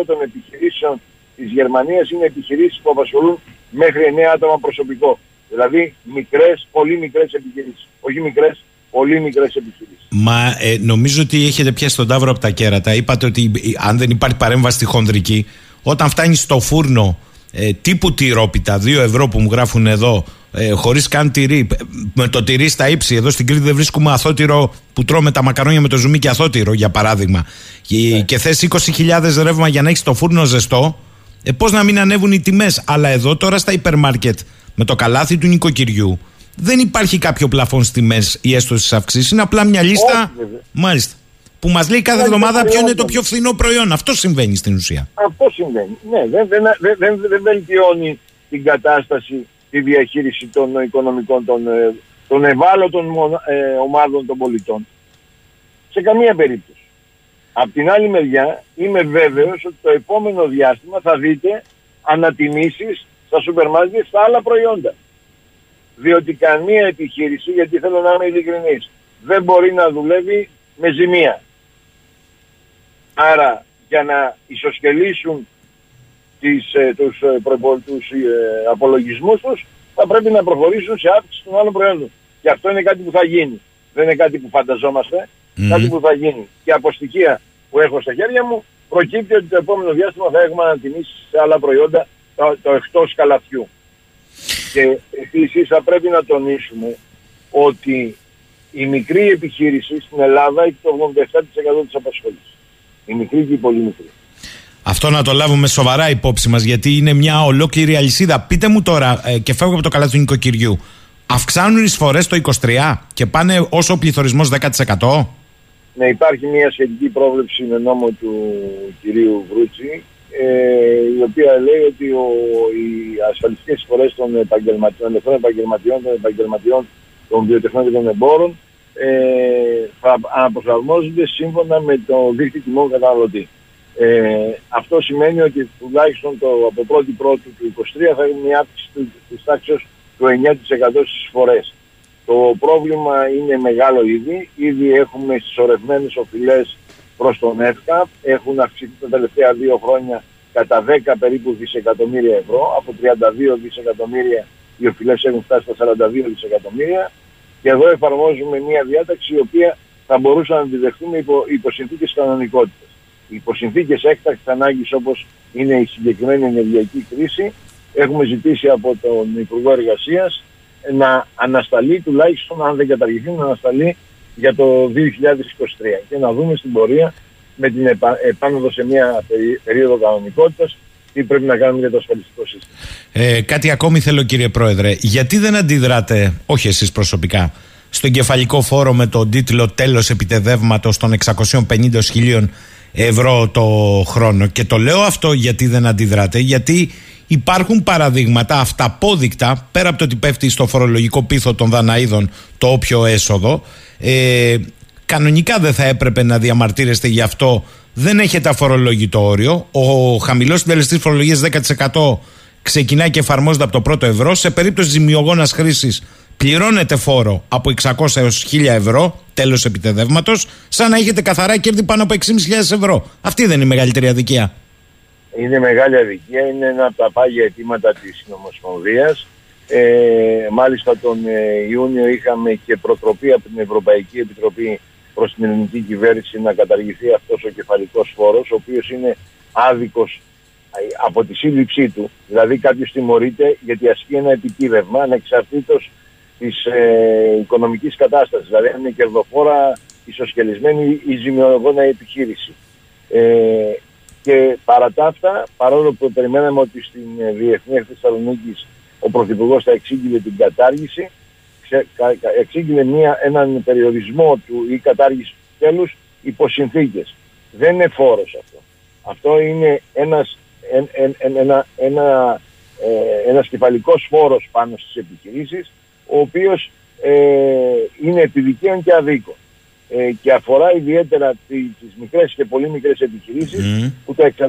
82% των επιχειρήσεων της Γερμανίας είναι επιχειρήσεις που απασχολούν μέχρι 9 άτομα προσωπικό. Δηλαδή μικρές, πολύ μικρές επιχειρήσεις. Όχι μικρές, πολύ μικρές επιχειρήσεις. Μα ε, νομίζω ότι έχετε πιάσει τον τάβρο από τα κέρατα. Είπατε ότι αν δεν υπάρχει παρέμβαση στη χονδρική, όταν φτάνει στο φούρνο ε, τύπου τυρόπιτα, 2 ευρώ που μου γράφουν εδώ, ε, χωρίς καν τυρί, με το τυρί στα ύψη. Εδώ στην Κρήτη δεν βρίσκουμε αθότυρο που τρώμε τα μακαρόνια με το ζουμί και αθότυρο, για παράδειγμα. Και, ναι. και θες 20.000 ρεύμα για να έχεις το φούρνο ζεστό, ε, πώς να μην ανέβουν οι τιμές. Αλλά εδώ τώρα στα υπερ μάρκετ με το καλάθι του νοικοκυριού δεν υπάρχει κάποιο πλαφόν στη μέση ή έστω στι αυξήσει. Είναι απλά μια λίστα. μάλιστα. Που μας λέει κάθε εβδομάδα ποιο είναι το πιο φθηνό προϊόν. Αυτό συμβαίνει στην ουσία. Αυτό συμβαίνει. Ναι, δεν, δεν, δεν, δεν βελτιώνει την κατάσταση, τη διαχείριση των οικονομικών των, ε, των ευάλωτων ε, ομάδων των πολιτών. Σε καμία περίπτωση. Απ' την άλλη μεριά είμαι βέβαιος ότι το επόμενο διάστημα θα δείτε ανατιμήσεις στα σούπερ μάρκετ στα άλλα προϊόντα. Διότι καμία επιχείρηση, γιατί θέλω να είμαι ειλικρινής, δεν μπορεί να δουλεύει με ζημία. Άρα για να ισοσκελίσουν τις, ε, τους, ε, τους ε, απολογισμούς τους θα πρέπει να προχωρήσουν σε αύξηση των άλλων προϊόντων. Και αυτό είναι κάτι που θα γίνει. Δεν είναι κάτι που φανταζόμαστε, κάτι που θα γίνει. Και από στοιχεία που έχω στα χέρια μου προκύπτει ότι το επόμενο διάστημα θα έχουμε ανατιμήσεις σε άλλα προϊόντα το, το εκτός καλαθιού. Και επίσης θα πρέπει να τονίσουμε ότι η μικρή επιχείρηση στην Ελλάδα έχει το 87% της απασχόλησης. Η μικρή και η πολύ μικρή. Αυτό να το λάβουμε σοβαρά υπόψη μας γιατί είναι μια ολόκληρη αλυσίδα. Πείτε μου τώρα ε, και φεύγω από το καλάθι του νοικοκυριού. Αυξάνουν οι εισφορές το 23 και πάνε όσο ο πληθωρισμός 10%. Ναι, υπάρχει μια σχετική πρόβλεψη με νόμο του κυρίου Βρούτσι, ε, η οποία λέει ότι ο, οι ασφαλιστικές εισφορές των επαγγελματιών, των επαγγελματιών, των επαγγελματιών, των βιοτεχνών και των εμπόρων ε, θα αναπροσαρμόζονται σύμφωνα με το δίκτυο τιμών καταναλωτή. Ε, αυτό σημαίνει ότι τουλάχιστον το, από 1η Πρώτη του 2023 θα είναι μια αύξηση της τάξης του 9% στις εισφορές. Το πρόβλημα είναι μεγάλο ήδη. Ήδη έχουμε συσσωρευμένες οφειλές προς τον ΕΦΚΑ. Έχουν αυξηθεί τα τελευταία δύο χρόνια κατά 10 περίπου δισεκατομμύρια ευρώ. Από 32 δισεκατομμύρια οι οφειλές έχουν φτάσει στα 42 δισεκατομμύρια. Και εδώ εφαρμόζουμε μια διάταξη η οποία θα μπορούσαμε να τη δεχτούμε υπό, υπό συνθήκες κανονικότητας. Υπό συνθήκες έκτακτης ανάγκης όπως είναι η συγκεκριμένη ενεργειακή κρίση έχουμε ζητήσει από τον Υπουργό Εργασίας να ανασταλεί τουλάχιστον αν δεν καταργηθεί να ανασταλεί για το 2023 και να δούμε στην πορεία με την επάνωδο σε μια περίοδο κανονικότητας τι πρέπει να κάνουμε για το ασφαλιστικό σύστημα. Ε, κάτι ακόμη θέλω κύριε Πρόεδρε. Γιατί δεν αντιδράτε, όχι εσείς προσωπικά, στον κεφαλικό φόρο με τον τίτλο «Τέλος επιτεδεύματος των 650.000 ευρώ το χρόνο». Και το λέω αυτό γιατί δεν αντιδράτε, γιατί υπάρχουν παραδείγματα αυταπόδεικτα, πέρα από το ότι πέφτει στο φορολογικό πίθο των Δαναίδων το όποιο έσοδο, ε, κανονικά δεν θα έπρεπε να διαμαρτύρεστε γι' αυτό δεν έχετε αφορολόγητο όριο. Ο χαμηλός συντελεστής φορολογίας 10% ξεκινάει και εφαρμόζεται από το πρώτο ευρώ. Σε περίπτωση ζημιογόνας χρήσης πληρώνετε φόρο από 600 έως 1000 ευρώ, τέλος επιτεδεύματος, σαν να έχετε καθαρά κέρδη πάνω από 6.500 ευρώ. Αυτή δεν είναι η μεγαλύτερη αδικία. Είναι μεγάλη αδικία, είναι ένα από τα πάγια αιτήματα της Νομοσπονδίας. Ε, μάλιστα τον ε, Ιούνιο είχαμε και προτροπή από την Ευρωπαϊκή Επιτροπή προς την ελληνική κυβέρνηση να καταργηθεί αυτός ο κεφαλικός φόρος, ο οποίος είναι άδικος από τη σύλληψή του. Δηλαδή κάποιος τιμωρείται γιατί ασκεί ένα επικύβευμα ανεξαρτήτως της ε, οικονομικής κατάστασης. Δηλαδή αν είναι κερδοφόρα, ισοσκελισμένη ή ζημιογόνα επιχείρηση. Ε, και παρά τα αυτά, παρόλο που περιμέναμε ότι στην ε, Διεθνή Θεσσαλονίκης ο Πρωθυπουργός θα εξήγηλε την κατάργηση, εξήγηλε μια, έναν περιορισμό του ή κατάργηση του τέλους υπό συνθήκες. Δεν είναι φόρος αυτό. Αυτό είναι ένας, ένα, ένα, ε, ένας κεφαλικός φόρος πάνω στις επιχειρήσεις, ο οποίος ε, είναι επιδικαίων και αδίκων. Ε, και αφορά ιδιαίτερα τις μικρές και πολύ μικρές επιχειρήσεις που τα 650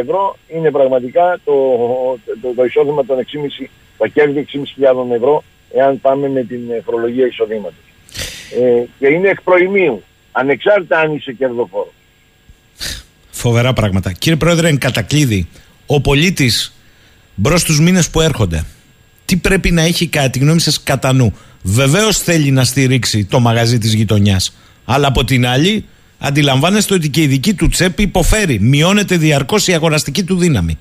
ευρώ είναι πραγματικά το, το, το εισόδημα των 6,5, τα κέρδη 6.500 ευρώ εάν πάμε με την φορολογία εισοδήματος. Ε, και είναι εκ προημίου, ανεξάρτητα αν είσαι κερδοφόρος. Φοβερά πράγματα. Κύριε Πρόεδρε, εν κατακλείδη, ο πολίτης μπρος στους μήνες που έρχονται, τι πρέπει να έχει κατά τη γνώμη σας κατά νου. Βεβαίως θέλει να στηρίξει το μαγαζί της γειτονιάς, αλλά από την άλλη αντιλαμβάνεστε ότι και η δική του τσέπη υποφέρει. Μειώνεται διαρκώς η αγοραστική του δύναμη.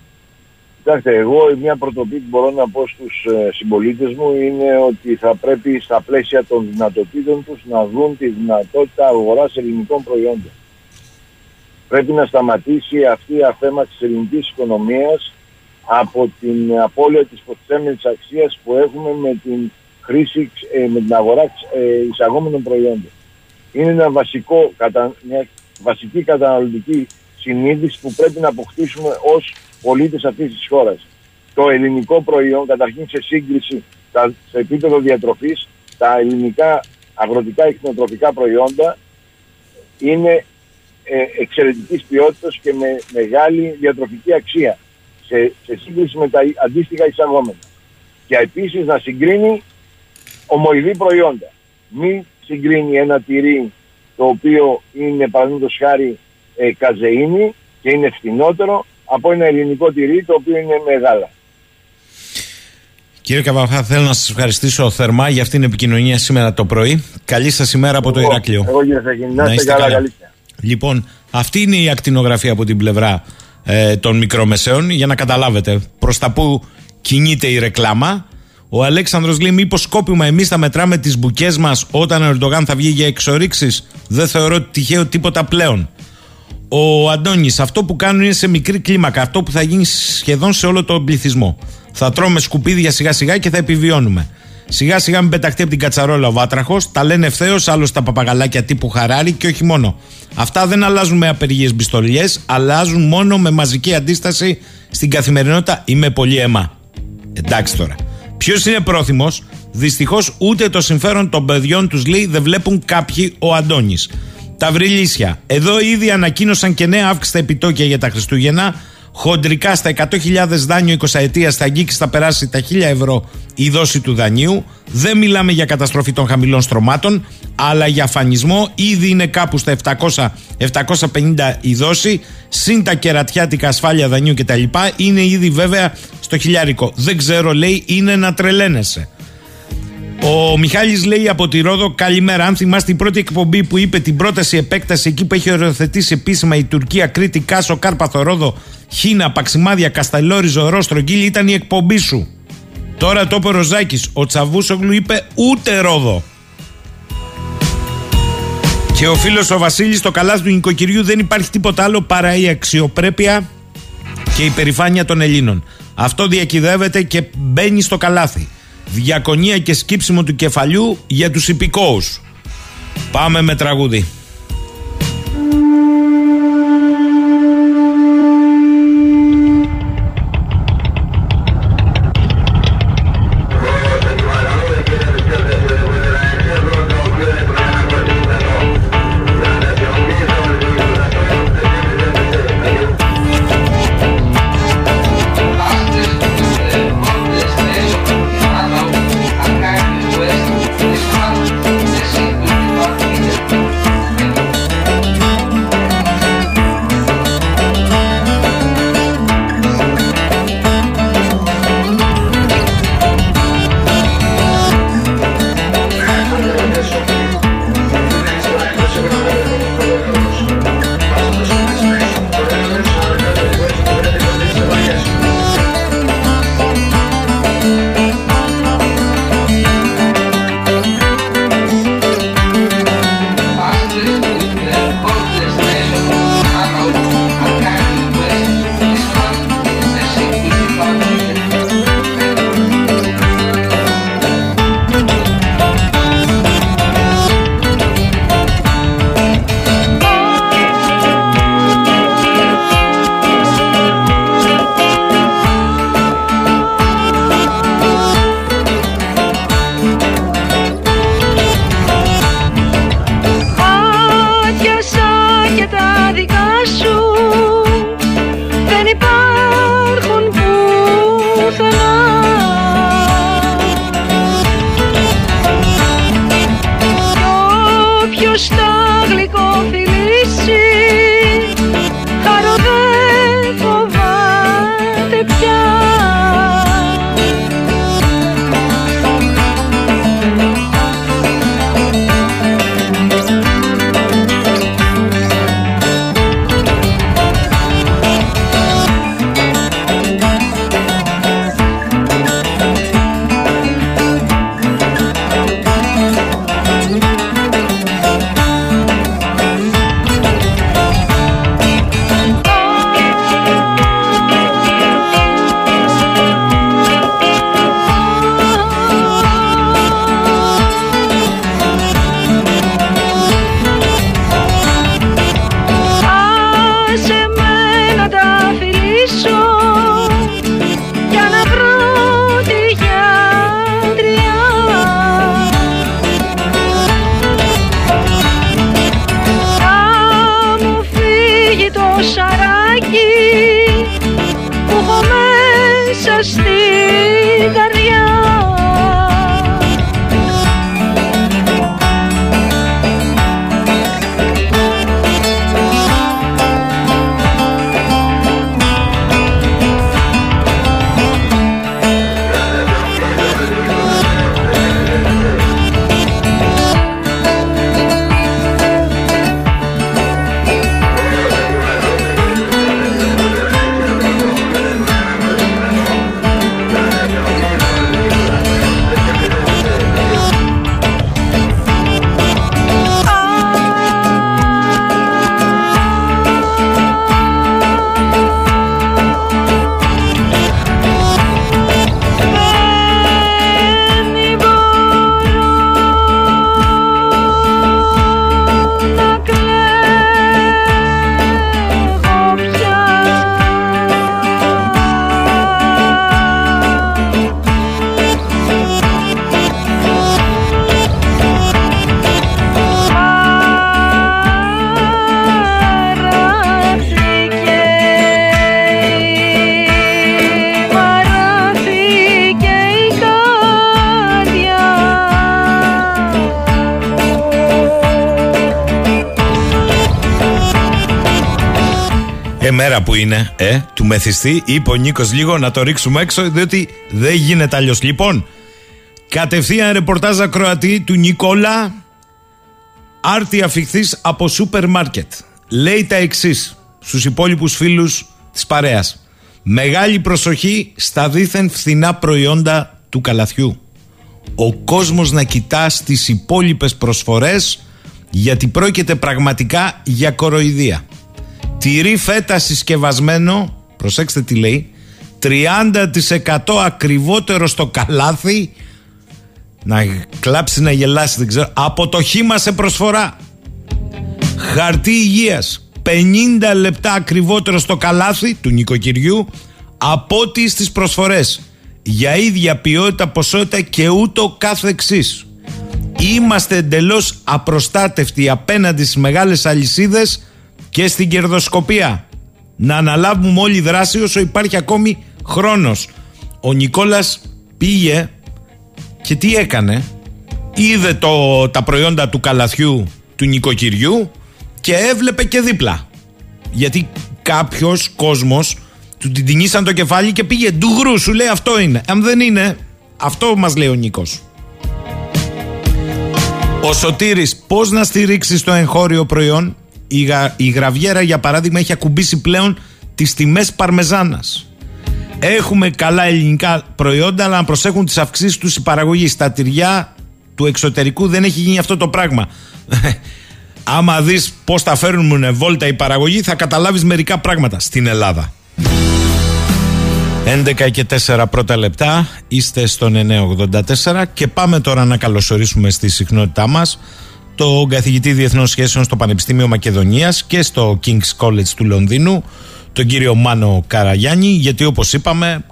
Κοιτάξτε, εγώ μια πρωτοπή που μπορώ να πω στους ε, συμπολίτες μου είναι ότι θα πρέπει στα πλαίσια των δυνατοτήτων τους να δουν τη δυνατότητα αγοράς ελληνικών προϊόντων. Πρέπει να σταματήσει αυτή η αφέμα της ελληνικής οικονομίας από την απώλεια της προστιθέμενης αξίας που έχουμε με την χρήση, ε, με την αγορά ε, εισαγόμενων προϊόντων. Είναι ένα βασικό, μια βασική καταναλωτική συνείδηση που πρέπει να αποκτήσουμε ως πολίτες αυτής της χώρας. Το ελληνικό προϊόν, καταρχήν σε σύγκριση τα, σε επίπεδο διατροφής, τα ελληνικά αγροτικά εκτινοτροφικά προϊόντα είναι ε, εξαιρετικής ποιότητας και με μεγάλη διατροφική αξία σε, σε σύγκριση με τα αντίστοιχα εισαγόμενα. Και επίσης να συγκρίνει ομοειδή προϊόντα. Μην συγκρίνει ένα τυρί το οποίο είναι παραδείγματος χάρη ε, καζεΐνη και είναι φθηνότερο από ένα ελληνικό τυρί το οποίο είναι μεγάλα. Κύριε Καβαφά, θέλω να σας ευχαριστήσω θερμά για αυτήν την επικοινωνία σήμερα το πρωί. Καλή σας ημέρα από το Ηράκλειο. Εγώ κύριε Σαχίνη, να είστε καλά, καλά. Λοιπόν, αυτή είναι η ακτινογραφία από την πλευρά ε, των μικρομεσαίων για να καταλάβετε προς τα που κινείται η ρεκλάμα. Ο Αλέξανδρος λέει μήπως σκόπιμα εμείς θα μετράμε τις μπουκές μας όταν ο Ερντογάν θα βγει για εξορίξεις; Δεν θεωρώ τυχαίο τίποτα πλέον. Ο Αντώνης, αυτό που κάνουν είναι σε μικρή κλίμακα. Αυτό που θα γίνει σχεδόν σε όλο τον πληθυσμό. Θα τρώμε σκουπίδια σιγά σιγά και θα επιβιώνουμε. Σιγά σιγά μην πεταχτεί από την κατσαρόλα ο βάτραχος. Τα λένε ευθέως, άλλο τα παπαγαλάκια τύπου χαράρι και όχι μόνο. Αυτά δεν αλλάζουν με απεργίες μπιστολιές, αλλάζουν μόνο με μαζική αντίσταση στην καθημερινότητα ή με πολύ αίμα. Εντάξει τώρα. Ποιος είναι πρόθυμος, δυστυχώς ούτε το συμφέρον των παιδιών τους λέει δεν βλέπουν κάποιοι ο Αντώνης. Τα βρυλίσια. Εδώ ήδη ανακοίνωσαν και νέα αύξηση στα επιτόκια για τα Χριστούγεννα. Χοντρικά στα 100.000 δάνειο 20 ετία θα αγγίξει θα περάσει τα 1000 ευρώ η δόση του δανείου. Δεν μιλάμε για καταστροφή των χαμηλών στρωμάτων, αλλά για φανισμό. Ήδη είναι κάπου στα 700-750 η δόση, συν τα κερατιάτικα ασφάλεια δανείου κτλ. Είναι ήδη βέβαια στο χιλιάρικο. Δεν ξέρω, λέει, είναι να τρελαίνεσαι. Ο Μιχάλης λέει από τη Ρόδο Καλημέρα αν θυμάστε η πρώτη εκπομπή που είπε την πρόταση επέκταση εκεί που έχει οριοθετήσει επίσημα η Τουρκία Κρήτη Κάσο Κάρπαθο Ρόδο Χίνα Παξιμάδια Κασταλόρι Ζωρό Στρογγύλη ήταν η εκπομπή σου Τώρα το είπε ο Ροζάκης Ο Τσαβούσογλου είπε ούτε Ρόδο και ο φίλος ο Βασίλης στο καλάθι του νοικοκυριού δεν υπάρχει τίποτα άλλο παρά η αξιοπρέπεια και η περηφάνεια των Ελλήνων. Αυτό διακυδεύεται και μπαίνει στο καλάθι διακονία και σκύψιμο του κεφαλιού για τους υπηκόους. Πάμε με τραγούδι. Είναι, ε, του μεθυστή, είπε ο Νίκος λίγο να το ρίξουμε έξω, διότι δεν γίνεται αλλιώς. Λοιπόν, κατευθείαν ρεπορτάζ ακροατή του Νικόλα, άρτη αφιχθή από σούπερ μάρκετ. Λέει τα εξής στους υπόλοιπους φίλους της παρέας. Μεγάλη προσοχή στα δίθεν φθηνά προϊόντα του καλαθιού. Ο κόσμος να κοιτά στις υπόλοιπες προσφορές γιατί πρόκειται πραγματικά για κοροϊδία. Τυρί φέτα συσκευασμένο, προσέξτε τι λέει, 30% ακριβότερο στο καλάθι, να κλάψει να γελάσει δεν ξέρω, από το χήμα σε προσφορά. Χαρτί υγείας, 50 λεπτά ακριβότερο στο καλάθι του νοικοκυριού από ό,τι στις προσφορές. Για ίδια ποιότητα, ποσότητα και ούτω κάθε εξής. Είμαστε εντελώς απροστάτευτοι απέναντι στις μεγάλες αλυσίδες και στην κερδοσκοπία. Να αναλάβουμε όλη δράση όσο υπάρχει ακόμη χρόνος. Ο Νικόλας πήγε και τι έκανε; Είδε το, τα προϊόντα του καλαθιού του νοικοκυριού και έβλεπε και δίπλα. Γιατί κάποιος κόσμος του την τινήσαν το κεφάλι και πήγε ντουγρού σου λέει αυτό είναι. Αν δεν είναι, αυτό μας λέει ο Νίκος. Ο Σωτήρης πώς να στηρίξεις το εγχώριο προϊόν; Η, γα, η γραβιέρα για παράδειγμα έχει ακουμπήσει πλέον τις τιμές παρμεζάνας. Έχουμε καλά ελληνικά προϊόντα αλλά να προσέχουν τις αυξήσεις τους η παραγωγή Στα τυριά του εξωτερικού δεν έχει γίνει αυτό το πράγμα. <laughs> Άμα δεις πώς τα φέρνουν βόλτα η παραγωγή θα καταλάβεις μερικά πράγματα στην Ελλάδα. 11 και 4 πρώτα λεπτά είστε στον 984 και πάμε τώρα να καλωσορίσουμε στη συχνότητά μας τον καθηγητή Διεθνών Σχέσεων στο Πανεπιστήμιο Μακεδονίας και στο King's College του Λονδίνου τον κύριο Μάνο Καραγιάννη γιατί όπως είπαμε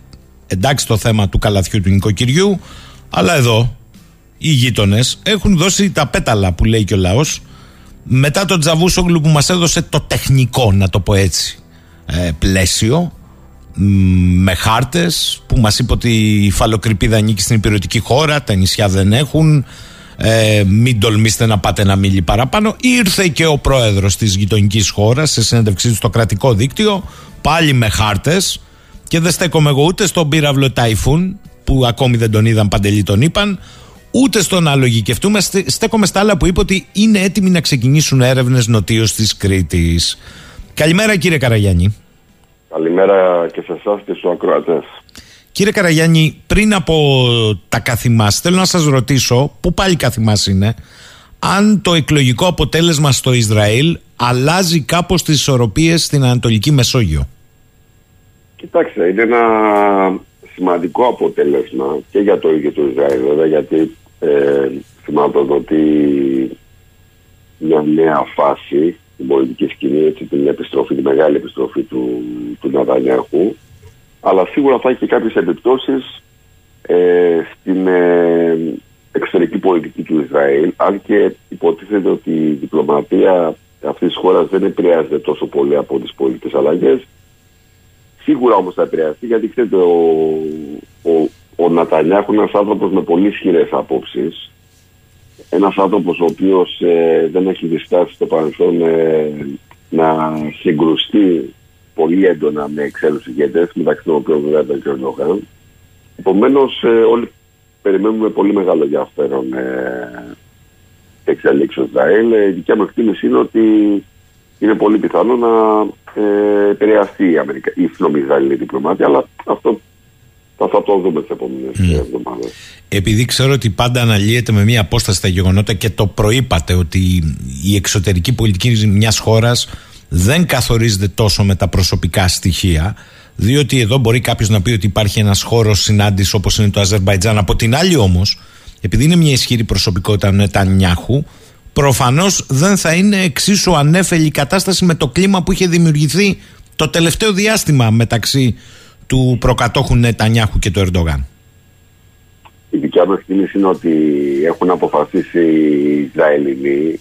εντάξει το θέμα του καλαθιού του νοικοκυριού αλλά εδώ οι γείτονες έχουν δώσει τα πέταλα που λέει και ο λαός μετά τον Τζαβούσογλου που μας έδωσε το τεχνικό να το πω έτσι ε, πλαίσιο με χάρτες που μας είπε ότι η φαλοκρηπίδα ανήκει στην υπηρετική χώρα, τα νησιά δεν έχουν. Ε, μην τολμήσετε να πάτε ένα μίλι παραπάνω. Ήρθε και ο πρόεδρος της γειτονικής χώρας σε συνέντευξή του στο κρατικό δίκτυο, πάλι με χάρτες. Και δεν στέκομαι εγώ ούτε στον πύραυλο Ταϊφούν, που ακόμη δεν τον είδαν, παντελή τον είπαν, ούτε στον άλλο γηκευτούμε. Στέκομαι στα άλλα που είπε ότι είναι έτοιμοι να ξεκινήσουν έρευνες νοτίως της Κρήτης. Καλημέρα, κύριε Καραγιάννη. Καλημέρα και σε εσάς και στους ακροατές. Κύριε Καραγιάννη, πριν από τα καθημάς, θέλω να σας ρωτήσω, πού πάλι καθημάς είναι, αν το εκλογικό αποτέλεσμα στο Ισραήλ αλλάζει κάπως τις ισορροπίες στην Ανατολική Μεσόγειο; Κοιτάξτε, είναι ένα σημαντικό αποτέλεσμα και για το ίδιο το Ισραήλ, βέβαια, γιατί ε, ότι μια νέα φάση την πολιτική σκηνή, έτσι, την επιστροφή, τη μεγάλη επιστροφή του, του Νατανιάχου. Αλλά σίγουρα θα έχει και κάποιες επιπτώσεις ε, στην ε, εξωτερική πολιτική του Ισραήλ. Αν και υποτίθεται ότι η διπλωματία αυτής της χώρας δεν επηρεάζεται τόσο πολύ από τις πολιτικές αλλαγές. Σίγουρα όμως θα επηρεαστεί γιατί ξέρετε, ο, ο, ο Νατανιάχου είναι ένας άνθρωπος με πολύ ισχυρές απόψεις ένας άνθρωπος ο οποίος ε, δεν έχει διστάσει στο παρελθόν ε, να συγκρουστεί πολύ έντονα με εξέλους ηγέτες, μεταξύ των οποίων βέβαια ήταν και ο Νόχαν. Επομένως ε, όλοι περιμένουμε πολύ μεγάλο ενδιαφέρον ε, εξελίξεις ο Ισραήλ. Η δικιά μου εκτίμηση είναι ότι είναι πολύ πιθανό να ε, επηρεαστεί η, Αμερικα... η Ισραηλή διπλωμάτια, αλλά αυτό θα, θα το δούμε τις επόμενες mm. εβδομάδες. Επειδή ξέρω ότι πάντα αναλύεται με μία απόσταση τα γεγονότα και το προείπατε ότι η εξωτερική πολιτική μιας χώρας δεν καθορίζεται τόσο με τα προσωπικά στοιχεία. Διότι εδώ μπορεί κάποιος να πει ότι υπάρχει ένας χώρος συνάντησης όπως είναι το Αζερβαϊτζάν. Από την άλλη όμως, επειδή είναι μια ισχυρή προσωπικότητα Νετανιάχου, προφανώς δεν θα είναι εξίσου ανέφελη η κατάσταση με το κλίμα που είχε δημιουργηθεί το τελευταίο διάστημα μεταξύ του προκατόχου Νετανιάχου και του Ερντογάν. Η δικιά μου εκτίμηση είναι ότι έχουν αποφασίσει οι Ισραηλινοί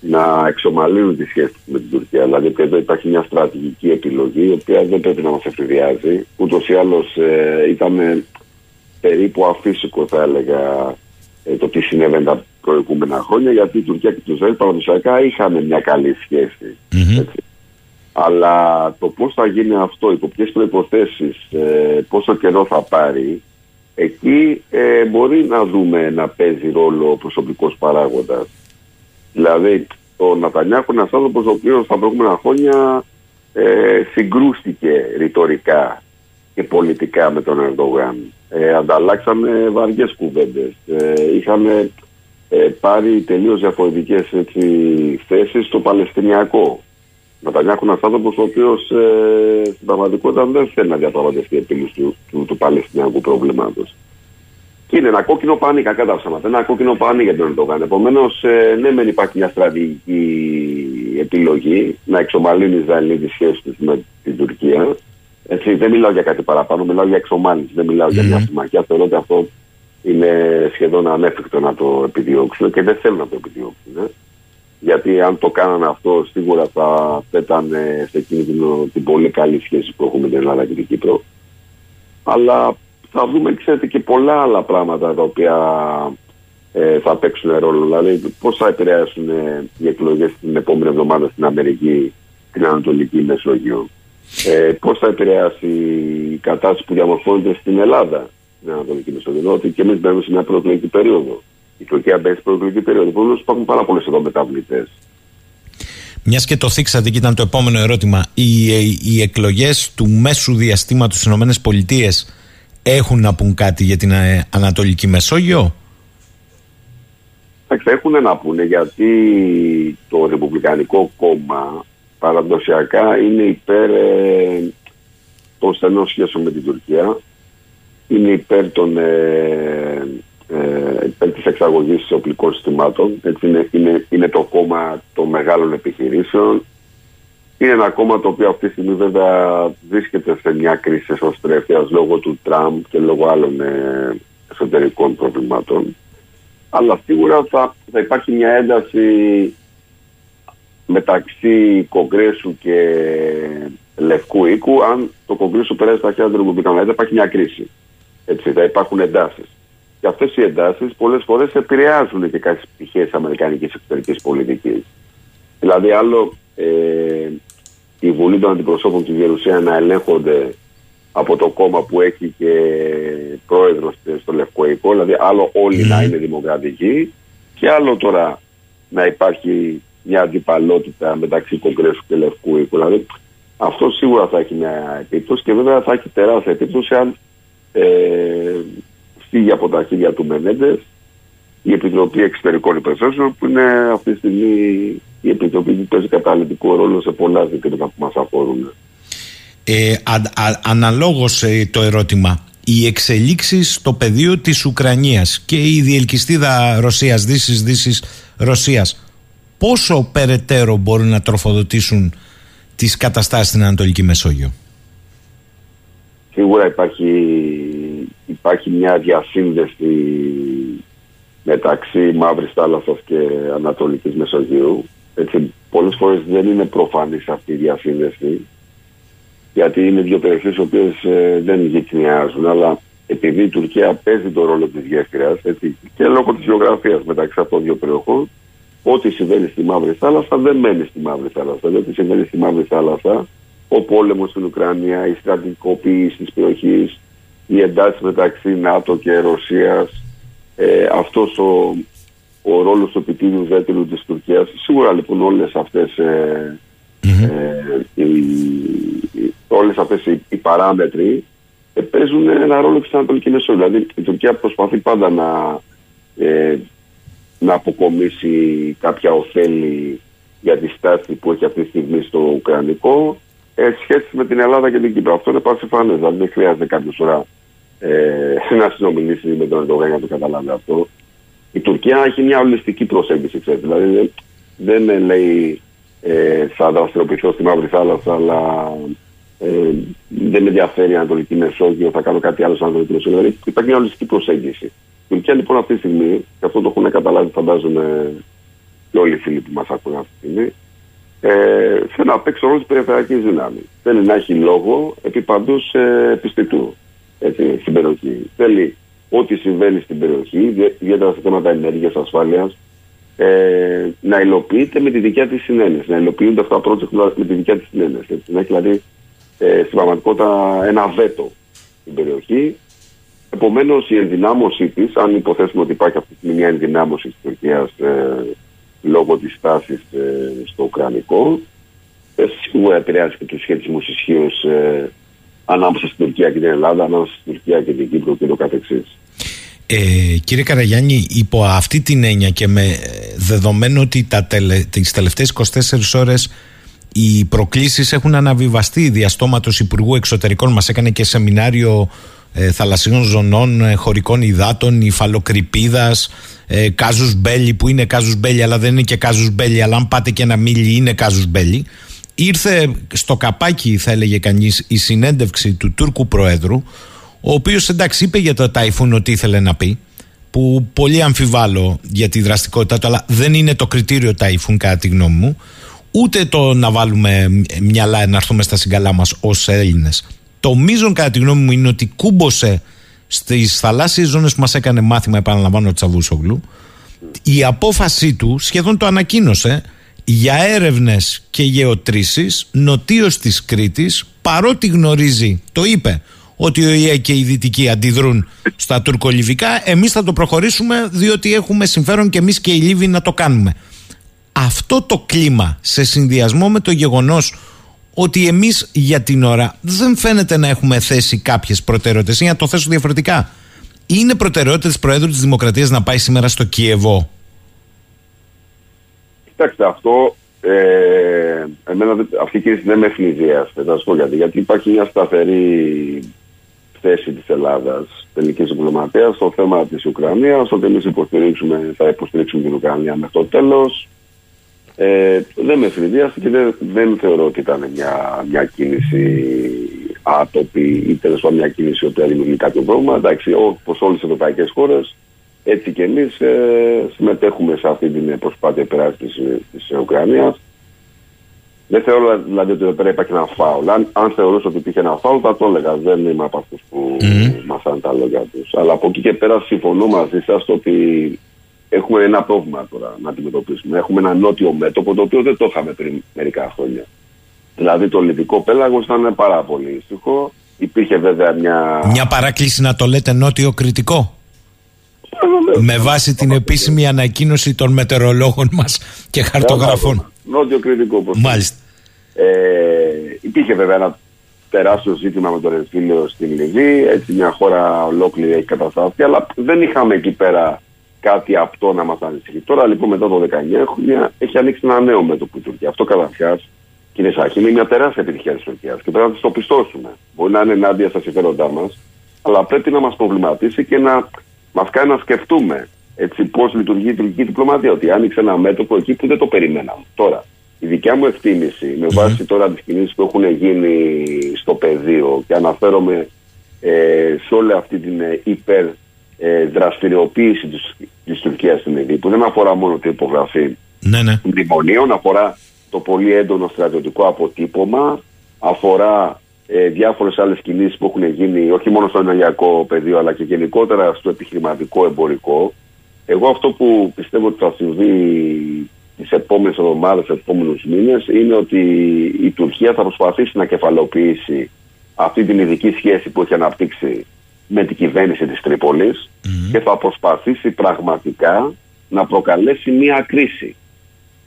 να εξομαλύνουν τη σχέση με την Τουρκία. Δηλαδή, εδώ υπάρχει μια στρατηγική επιλογή, η οποία δεν πρέπει να μας εφηδιάζει. Ούτως ή άλλως ε, ήταν περίπου αφύσικο, θα έλεγα, ε, το τι συνέβαινε τα προηγούμενα χρόνια, γιατί η Τουρκία και το Ισραήλ παραδοσιακά είχαν μια καλή σχέση. Αλλά το πώς θα γίνει αυτό, υπό ποιες προϋποθέσεις, ε, πόσο καιρό θα πάρει, εκεί ε, μπορεί να δούμε να παίζει ρόλο ο προσωπικός παράγοντας. Δηλαδή, ο Νατανιάχου είναι ένας άνθρωπος ο οποίος στα προηγούμενα χρόνια ε, συγκρούστηκε ρητορικά και πολιτικά με τον Ερντογάν. Ε, ανταλλάξαμε βαριές κουβέντες. Ε, είχαμε ε, πάρει τελείως διαφορετικές θέσεις στο Παλαιστινιακό. Νατανιάχου είναι ένας άνθρωπος ο οποίος ε, στην πραγματικότητα δεν θέλει να διαπραγματευτεί επίλυση του, του, του Παλαιστινιακού προβλήματος. Και είναι ένα κόκκινο πάνι, κακά τα ψέματα. Ένα κόκκινο πάνι για τον Ερντογάν. Επομένως, ε, ναι, μεν υπάρχει μια στρατηγική επιλογή να εξομαλύνει η Ισραήλ τη σχέση τους με την Τουρκία. Έτσι, δεν μιλάω για κάτι παραπάνω, μιλάω για εξομάλυνση, δεν μιλάω για μια συμμαχία. Θεωρώ ότι αυτό είναι σχεδόν ανέφικτο να το επιδιώξουν και δεν θέλουν να το επιδιώξουν. Ε γιατί αν το κάνανε αυτό σίγουρα θα πέτανε σε κίνδυνο την πολύ καλή σχέση που έχουμε με την Ελλάδα και την Κύπρο. Αλλά θα δούμε, ξέρετε, και πολλά άλλα πράγματα τα οποία ε, θα παίξουν ρόλο. Δηλαδή, πώς θα επηρεάσουν ε, οι εκλογές την επόμενη εβδομάδα στην Αμερική, την Ανατολική Μεσόγειο. Ε, πώς θα επηρεάσει η κατάσταση που διαμορφώνεται στην Ελλάδα, στην Ανατολική Μεσόγειο. Ότι και εμείς μπαίνουμε σε μια προεκλογική περίοδο η Τουρκία μπαίνει στην προεκλογική περίοδο. Επομένως υπάρχουν πάρα πολλές εδώ μεταβλητές. Μιας και το θίξατε και ήταν το επόμενο ερώτημα, οι, οι εκλογές του μέσου διαστήματος στις ΗΠΑ έχουν να πούν κάτι για την ε, Ανατολική Μεσόγειο; Εντάξει, έχουν να πούνε γιατί το Ρεπουμπλικανικό κόμμα παραδοσιακά είναι υπέρ ε, των στενών σχέσεων με την Τουρκία, είναι υπέρ των ε, ε, υπέρ της εξαγωγής οπλικών συστημάτων. Έτσι είναι, είναι, είναι το κόμμα των μεγάλων επιχειρήσεων. Είναι ένα κόμμα το οποίο αυτή τη στιγμή βέβαια βρίσκεται σε μια κρίση εσωστρέφειας λόγω του Τραμπ και λόγω άλλων ε, εσωτερικών προβλημάτων. Αλλά σίγουρα θα, θα υπάρχει μια ένταση μεταξύ Κογκρέσου και Λευκού Οίκου αν το Κογκρέσου περάσει στα χέρια του Ρεπουμπλικανού. Δηλαδή θα υπάρχει μια κρίση. Έτσι, θα υπάρχουν εντάσεις. Και αυτές οι εντάσεις πολλές φορές επηρεάζουν και κάποιες πτυχές της Αμερικανικής εξωτερικής πολιτικής. Δηλαδή, άλλο ε, η Βουλή των Αντιπροσώπων τη Γερουσία να ελέγχονται από το κόμμα που έχει και πρόεδρος στο Λευκό Οίκο, δηλαδή άλλο όλοι να είναι δημοκρατικοί και άλλο τώρα να υπάρχει μια αντιπαλότητα μεταξύ Κογκρέσου και Λευκού Οίκου. Δηλαδή αυτό σίγουρα θα έχει μια επίπτωση και βέβαια θα έχει τεράστια επίπτωση αν ε, φύγει από τα χέρια του Μενέντες η Επιτροπή Εξωτερικών Υποθέσεων, που είναι αυτή τη στιγμή η Επιτροπή που παίζει καταλητικό ρόλο σε πολλά ζητήματα που μας αφορούν. Ε, αναλόγως ε, το ερώτημα οι εξελίξεις στο πεδίο της Ουκρανίας και η διελκυστίδα Ρωσίας, Δύσης, Δύσης, Ρωσίας πόσο περαιτέρω μπορούν να τροφοδοτήσουν τις καταστάσεις στην Ανατολική Μεσόγειο; Σίγουρα υπάρχει υπάρχει μια διασύνδεση μεταξύ Μαύρης Θάλασσας και Ανατολικής Μεσογείου. Έτσι, πολλές φορές δεν είναι προφανής αυτή η διασύνδεση γιατί είναι δύο περιοχές οι οποίες ε, δεν γυκνιάζουν αλλά επειδή η Τουρκία παίζει τον ρόλο της γέφυρας έτσι, και λόγω της γεωγραφίας μεταξύ αυτών των δύο περιοχών ό,τι συμβαίνει στη Μαύρη Θάλασσα δεν μένει στη Μαύρη Θάλασσα. Ό,τι συμβαίνει στη Μαύρη Θάλασσα, ο πόλεμος στην Ουκρανία, η στρατηγικοποίηση της περιοχής, οι εντάσεις μεταξύ ΝΑΤΟ και Ρωσίας, ε, αυτός ο, ο ρόλος του επιτήριου δέτηλου της Τουρκίας. Σίγουρα λοιπόν όλες αυτές, ε, ε, οι, όλες αυτές οι, οι παράμετροι ε, παίζουν ένα ρόλο στην Ανατολική Μεσόγειο. Δηλαδή η Τουρκία προσπαθεί πάντα να, ε, να αποκομίσει κάποια ωφέλη για τη στάση που έχει αυτή τη στιγμή στο Ουκρανικό ε, σχέση με την Ελλάδα και την Κύπρο. Αυτό είναι πασιφανές. Δηλαδή δεν χρειάζεται κάποιος ώρα ε, <laughs> να συνομιλήσει με τον Ερντογάν για να το καταλάβει αυτό. Η Τουρκία έχει μια ολιστική προσέγγιση, ξέρετε. Δηλαδή δεν λέει ε, θα δραστηριοποιηθώ στη Μαύρη Θάλασσα, αλλά ε, δεν με ενδιαφέρει η Ανατολική Μεσόγειο, θα κάνω κάτι άλλο στην Ανατολική Μεσόγειο. Δηλαδή υπάρχει μια ολιστική προσέγγιση. Η Τουρκία λοιπόν αυτή τη στιγμή, και αυτό το έχουν καταλάβει, φαντάζομαι και όλοι οι φίλοι που μας ακούν αυτή τη στιγμή, ε, θέλει να παίξει ρόλο τη περιφερειακής δύναμη. Θέλει να έχει λόγο επί παντού ε, επιστητού έτσι, στην περιοχή. Θέλει ό,τι συμβαίνει στην περιοχή, ιδιαίτερα σε θέματα ενέργειας, ασφάλειας, ε, να υλοποιείται με τη δικιά της συνένεση. Να υλοποιούνται αυτά τα project με τη δικιά της συνένεση. Έτσι, να έχει δηλαδή ε, στην πραγματικότητα ένα βέτο στην περιοχή. Επομένως, η ενδυνάμωσή της, αν υποθέσουμε ότι υπάρχει αυτή τη στιγμή μια ενδυνάμωση της Τουρκίας ε, λόγω της τάση ε, στο Ουκρανικό, ε, σίγουρα επηρεάζει και τους σχετισμούς ισχύως ε, ανάμεσα στην Τουρκία και την Ελλάδα, ανάμεσα στην Τουρκία και την Κύπρο και το καθεξής. Ε, κύριε Καραγιάννη, υπό αυτή την έννοια και με δεδομένο ότι τα τελε, τις τελευταίες 24 ώρες οι προκλήσεις έχουν αναβιβαστεί διαστόματος Υπουργού Εξωτερικών μας έκανε και σεμινάριο ε, θαλασσίων ζωνών, ε, χωρικών υδάτων, υφαλοκρηπίδας, ε, κάζους μπέλι που είναι κάζους μπέλι αλλά δεν είναι και κάζους μπέλι αλλά αν πάτε και ένα μίλι είναι κάζους μπέλι. Ήρθε στο καπάκι θα έλεγε κανείς η συνέντευξη του Τούρκου Προέδρου ο οποίος εντάξει είπε για το Ταϊφούν ότι ήθελε να πει που πολύ αμφιβάλλω για τη δραστικότητά του αλλά δεν είναι το κριτήριο Ταϊφούν κατά τη γνώμη μου ούτε το να βάλουμε μυαλά να έρθουμε στα συγκαλά μας ως Έλληνες. Το μείζον κατά τη γνώμη μου είναι ότι κούμπωσε στις θαλάσσιες ζώνες που μας έκανε μάθημα επαναλαμβάνω Τσαβούσογλου. Η απόφασή του σχεδόν το ανακοίνωσε για έρευνες και γεωτρήσεις νοτίως της Κρήτης παρότι γνωρίζει, το είπε ότι ο ΙΕ και οι Δυτικοί αντιδρούν στα τουρκολιβικά εμείς θα το προχωρήσουμε διότι έχουμε συμφέρον και εμείς και οι Λίβοι να το κάνουμε. Αυτό το κλίμα σε συνδυασμό με το γεγονός ότι εμείς για την ώρα δεν φαίνεται να έχουμε θέσει κάποιες προτεραιότητες ή να το θέσω διαφορετικά είναι προτεραιότητα της Προέδρου της Δημοκρατίας να πάει σήμερα στο Κιεβό Κοιτάξτε, αυτό ε, εμένα, αυτή η κρίση δεν με ευνηδία. Θα σας πω γιατί. Γιατί υπάρχει μια σταθερή θέση της Ελλάδας, τελικής διπλωματίας, στο θέμα της Ουκρανίας, ότι εμείς θα υποστηρίξουμε την Ουκρανία μέχρι το τέλος. Ε, δεν με ευνηδίασε και δεν, δεν θεωρώ ότι ήταν μια, μια κίνηση άτοπη ή τέλος πάντων μια κίνηση ότι δημιουργεί κάποιο πρόβλημα. Εντάξει, όπως όλες τι ευρωπαϊκές χώρες, έτσι και εμείς ε, συμμετέχουμε σε αυτή την προσπάθεια υπεράσπιση της Ουκρανίας. Δεν θεωρώ δηλαδή ότι εδώ πέρα υπάρχει ένα φάουλ. Αν, αν θεωρούσα ότι υπήρχε ένα φάουλ, θα το έλεγα. Δεν είμαι από αυτούς που mm. μαθαίνουν τα λόγια τους. Αλλά από εκεί και πέρα συμφωνώ μαζί σας ότι έχουμε ένα πρόβλημα τώρα να αντιμετωπίσουμε. Έχουμε ένα νότιο μέτωπο το οποίο δεν το είχαμε πριν μερικά χρόνια. Δηλαδή το λιβικό πέλαγος ήταν πάρα πολύ ήσυχο. Υπήρχε βέβαια μια. Μια παράκληση να το λέτε νότιο κριτικό; Με βάση την επίσημη ανακοίνωση των μετεωρολόγων μας και χαρτογραφών. Νότιο κριτικό. Μάλιστα. Ε, υπήρχε βέβαια ένα τεράστιο ζήτημα με τον εμφύλιο στην Λιβύη. Έτσι μια χώρα ολόκληρη έχει κατασταθεί, αλλά δεν είχαμε εκεί πέρα κάτι αυτό να μας ανησυχεί. Τώρα λοιπόν μετά το 19 μια, έχει ανοίξει ένα νέο μέτωπο η Τουρκία. Αυτό καταρχάς, κύριε Σάχη, είναι μια τεράστια επιτυχία της Τουρκίας και πρέπει να το πιστώσουμε. Μπορεί να είναι ενάντια στα συμφέροντά μας, αλλά πρέπει να μας προβληματίσει και να μας κάνει να σκεφτούμε έτσι πώς λειτουργεί η τουρκική διπλωματία. Ότι άνοιξε ένα μέτωπο εκεί που δεν το περιμέναμε. Τώρα, η δικιά μου εκτίμηση με βάση τώρα τις κινήσεις που έχουν γίνει στο πεδίο και αναφέρομαι ε, σε όλη αυτή την ε, υπερ ε, δραστηριοποίηση της, της Τουρκίας στην Λιβύη που δεν αφορά μόνο την υπογραφή ναι, ναι. μνημονίων, αφορά το πολύ έντονο στρατιωτικό αποτύπωμα, αφορά ε, διάφορες άλλες κινήσεις που έχουν γίνει όχι μόνο στο ενεργειακό πεδίο αλλά και γενικότερα στο επιχειρηματικό εμπορικό. Εγώ αυτό που πιστεύω ότι θα συμβεί τις επόμενες εβδομάδες, τους επόμενους μήνες είναι ότι η Τουρκία θα προσπαθήσει να κεφαλοποιήσει αυτή την ειδική σχέση που έχει αναπτύξει με την κυβέρνηση της τρυπολης και θα προσπαθήσει πραγματικά να προκαλέσει μια κρίση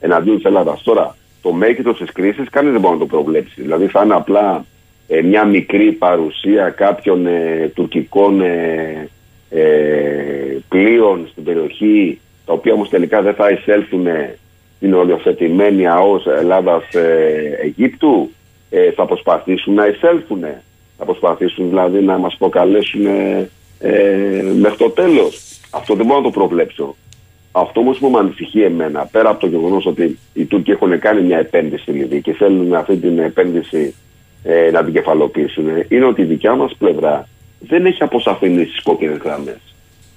εναντίον της Ελλάδας. Τώρα, το μέγεθος της κρίσης κανείς δεν μπορεί να το προβλέψει. Δηλαδή θα είναι απλά ε, μια μικρή παρουσία κάποιων ε, τουρκικών ε, ε, πλοίων στην περιοχή τα οποία όμως τελικά δεν θα εισέλθουν στην οριοθετημένη ΑΟΣ Ελλάδας-Αιγύπτου θα προσπαθήσουν να εισέλθουν θα προσπαθήσουν δηλαδή να μας προκαλέσουν ε, ε, μέχρι το τέλος. Αυτό δεν μπορώ να το προβλέψω. Αυτό όμως που με ανησυχεί εμένα, πέρα από το γεγονός ότι οι Τούρκοι έχουν κάνει μια επένδυση στη Λιβύη και θέλουν αυτή την επένδυση ε, να την κεφαλοποιήσουν, είναι ότι η δικιά μας πλευρά δεν έχει αποσαφηνίσει τις κόκκινες γραμμές.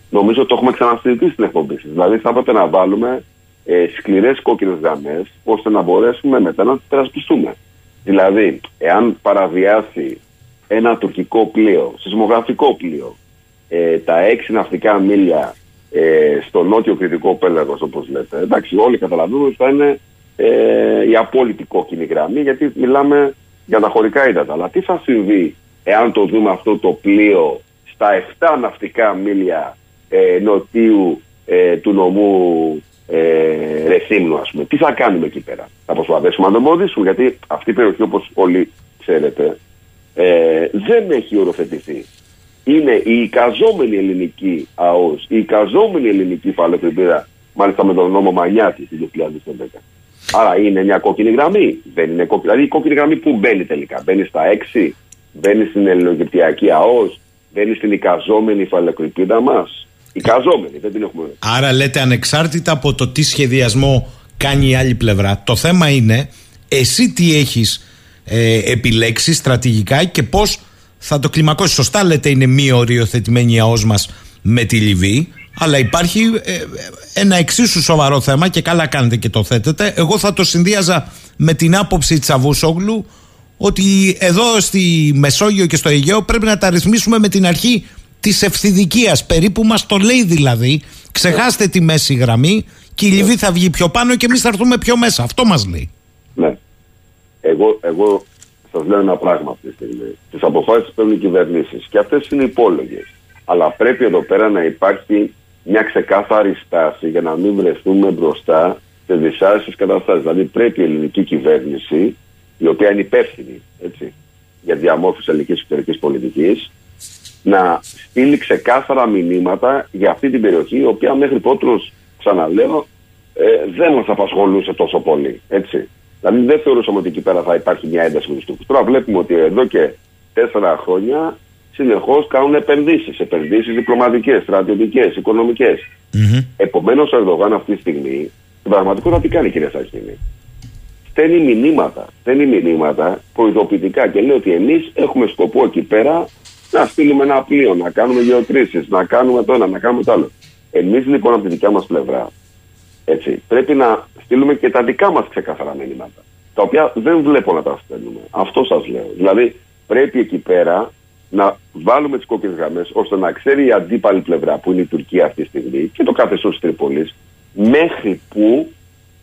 Νομίζω ότι το έχουμε ξανασυζητήσει στην εκπομπή Δηλαδή θα έπρεπε να βάλουμε ε, σκληρές κόκκινες γραμμές ώστε να μπορέσουμε μετά να τις περασπιστούμε. Δηλαδή, εάν παραβιάσει ένα τουρκικό πλοίο, σεισμογραφικό πλοίο, ε, τα έξι ναυτικά μίλια ε, στο νότιο κριτικό πέλαγος όπως λέτε. Εντάξει, όλοι καταλαβαίνουν ότι θα είναι ε, η απόλυτη κόκκινη γραμμή γιατί μιλάμε για τα χωρικά ύδατα. Αλλά τι θα συμβεί εάν το δούμε αυτό το πλοίο στα 7 ναυτικά μίλια ε, νοτίου ε, του νομού ε, Ρεθύμνου, ας πούμε. Τι θα κάνουμε εκεί πέρα; Θα προσπαθήσουμε να το εμποδίσουμε, γιατί αυτή η περιοχή, όπως όλοι ξέρετε, ε, δεν έχει οροθετηθεί. Είναι η εικαζόμενη ελληνική ΑΟΣ, η εικαζόμενη ελληνική φαλοκρηπίδα, μάλιστα με τον νόμο Μανιάτης του 2011. Άρα είναι μια κόκκινη γραμμή. Δεν είναι κόκκινη. Δηλαδή η κόκκινη γραμμή που μπαίνει τελικά. Μπαίνει στα 6, μπαίνει στην ελληνοκυπτιακή ΑΟΣ, μπαίνει στην εικαζόμενη φαλοκρηπίδα μας. Εικαζόμενη, δεν την έχουμε. Άρα λέτε ανεξάρτητα από το τι σχεδιασμό κάνει η άλλη πλευρά, το θέμα είναι εσύ τι έχεις ε, επιλέξει στρατηγικά και πώς θα το κλιμακώσεις. Σωστά λέτε είναι μη οριοθετημένη η ΑΟΣ μας με τη Λιβύη, αλλά υπάρχει ε, ένα εξίσου σοβαρό θέμα και καλά κάνετε και το θέτετε. Εγώ θα το συνδύαζα με την άποψη Τσαβούσογλου ότι εδώ στη Μεσόγειο και στο Αιγαίο πρέπει να τα ρυθμίσουμε με την αρχή της ευθυδικίας. Περίπου μας το λέει δηλαδή. Ξεχάστε τη μέση γραμμή και η Λιβύη θα βγει πιο πάνω και εμείς θα έρθουμε πιο μέσα. Αυτό μας λέει. Ναι. Εγώ, εγώ σας λέω ένα πράγμα αυτή τη στιγμή. Τις αποφάσεις παίρνουν οι κυβερνήσεις και αυτές είναι υπόλογες. Αλλά πρέπει εδώ πέρα να υπάρχει μια ξεκάθαρη στάση για να μην βρεθούμε μπροστά σε δυσάρεστες καταστάσεις. Δηλαδή πρέπει η ελληνική κυβέρνηση, η οποία είναι υπεύθυνη έτσι, για διαμόρφωση ελληνικής εξωτερικής πολιτικής, να στείλει ξεκάθαρα μηνύματα για αυτή την περιοχή, η οποία μέχρι τότε, ξαναλέω, ε, δεν μας απασχολούσε τόσο πολύ. Έτσι. Δηλαδή δεν θεωρούσαμε ότι εκεί πέρα θα υπάρχει μια ένταση με τους Τούρκους. Τώρα βλέπουμε ότι εδώ και τέσσερα χρόνια συνεχώς κάνουν επενδύσεις. Επενδύσεις διπλωματικές, στρατιωτικές, οικονομικές. Mm-hmm. Επομένως, ο Ερδογάν αυτή τη στιγμή, στην πραγματικότητα τι κάνει, κύριε Σαχίνη. Στέλνει μηνύματα. Στέλνει μηνύματα προειδοποιητικά και λέει ότι εμείς έχουμε σκοπό εκεί πέρα να στείλουμε ένα πλοίο, να κάνουμε γεωτρήσεις, να κάνουμε το ένα, να κάνουμε το άλλο. Εμείς λοιπόν από τη δικιά μας πλευρά έτσι, πρέπει να στείλουμε και τα δικά μας ξεκαθαρά μηνύματα. Τα οποία δεν βλέπω να τα στέλνουμε. Αυτό σας λέω. Δηλαδή πρέπει εκεί πέρα να βάλουμε τις κόκκινες γραμμές ώστε να ξέρει η αντίπαλη πλευρά που είναι η Τουρκία αυτή τη στιγμή και το καθεστώς της Τρίπολης μέχρι που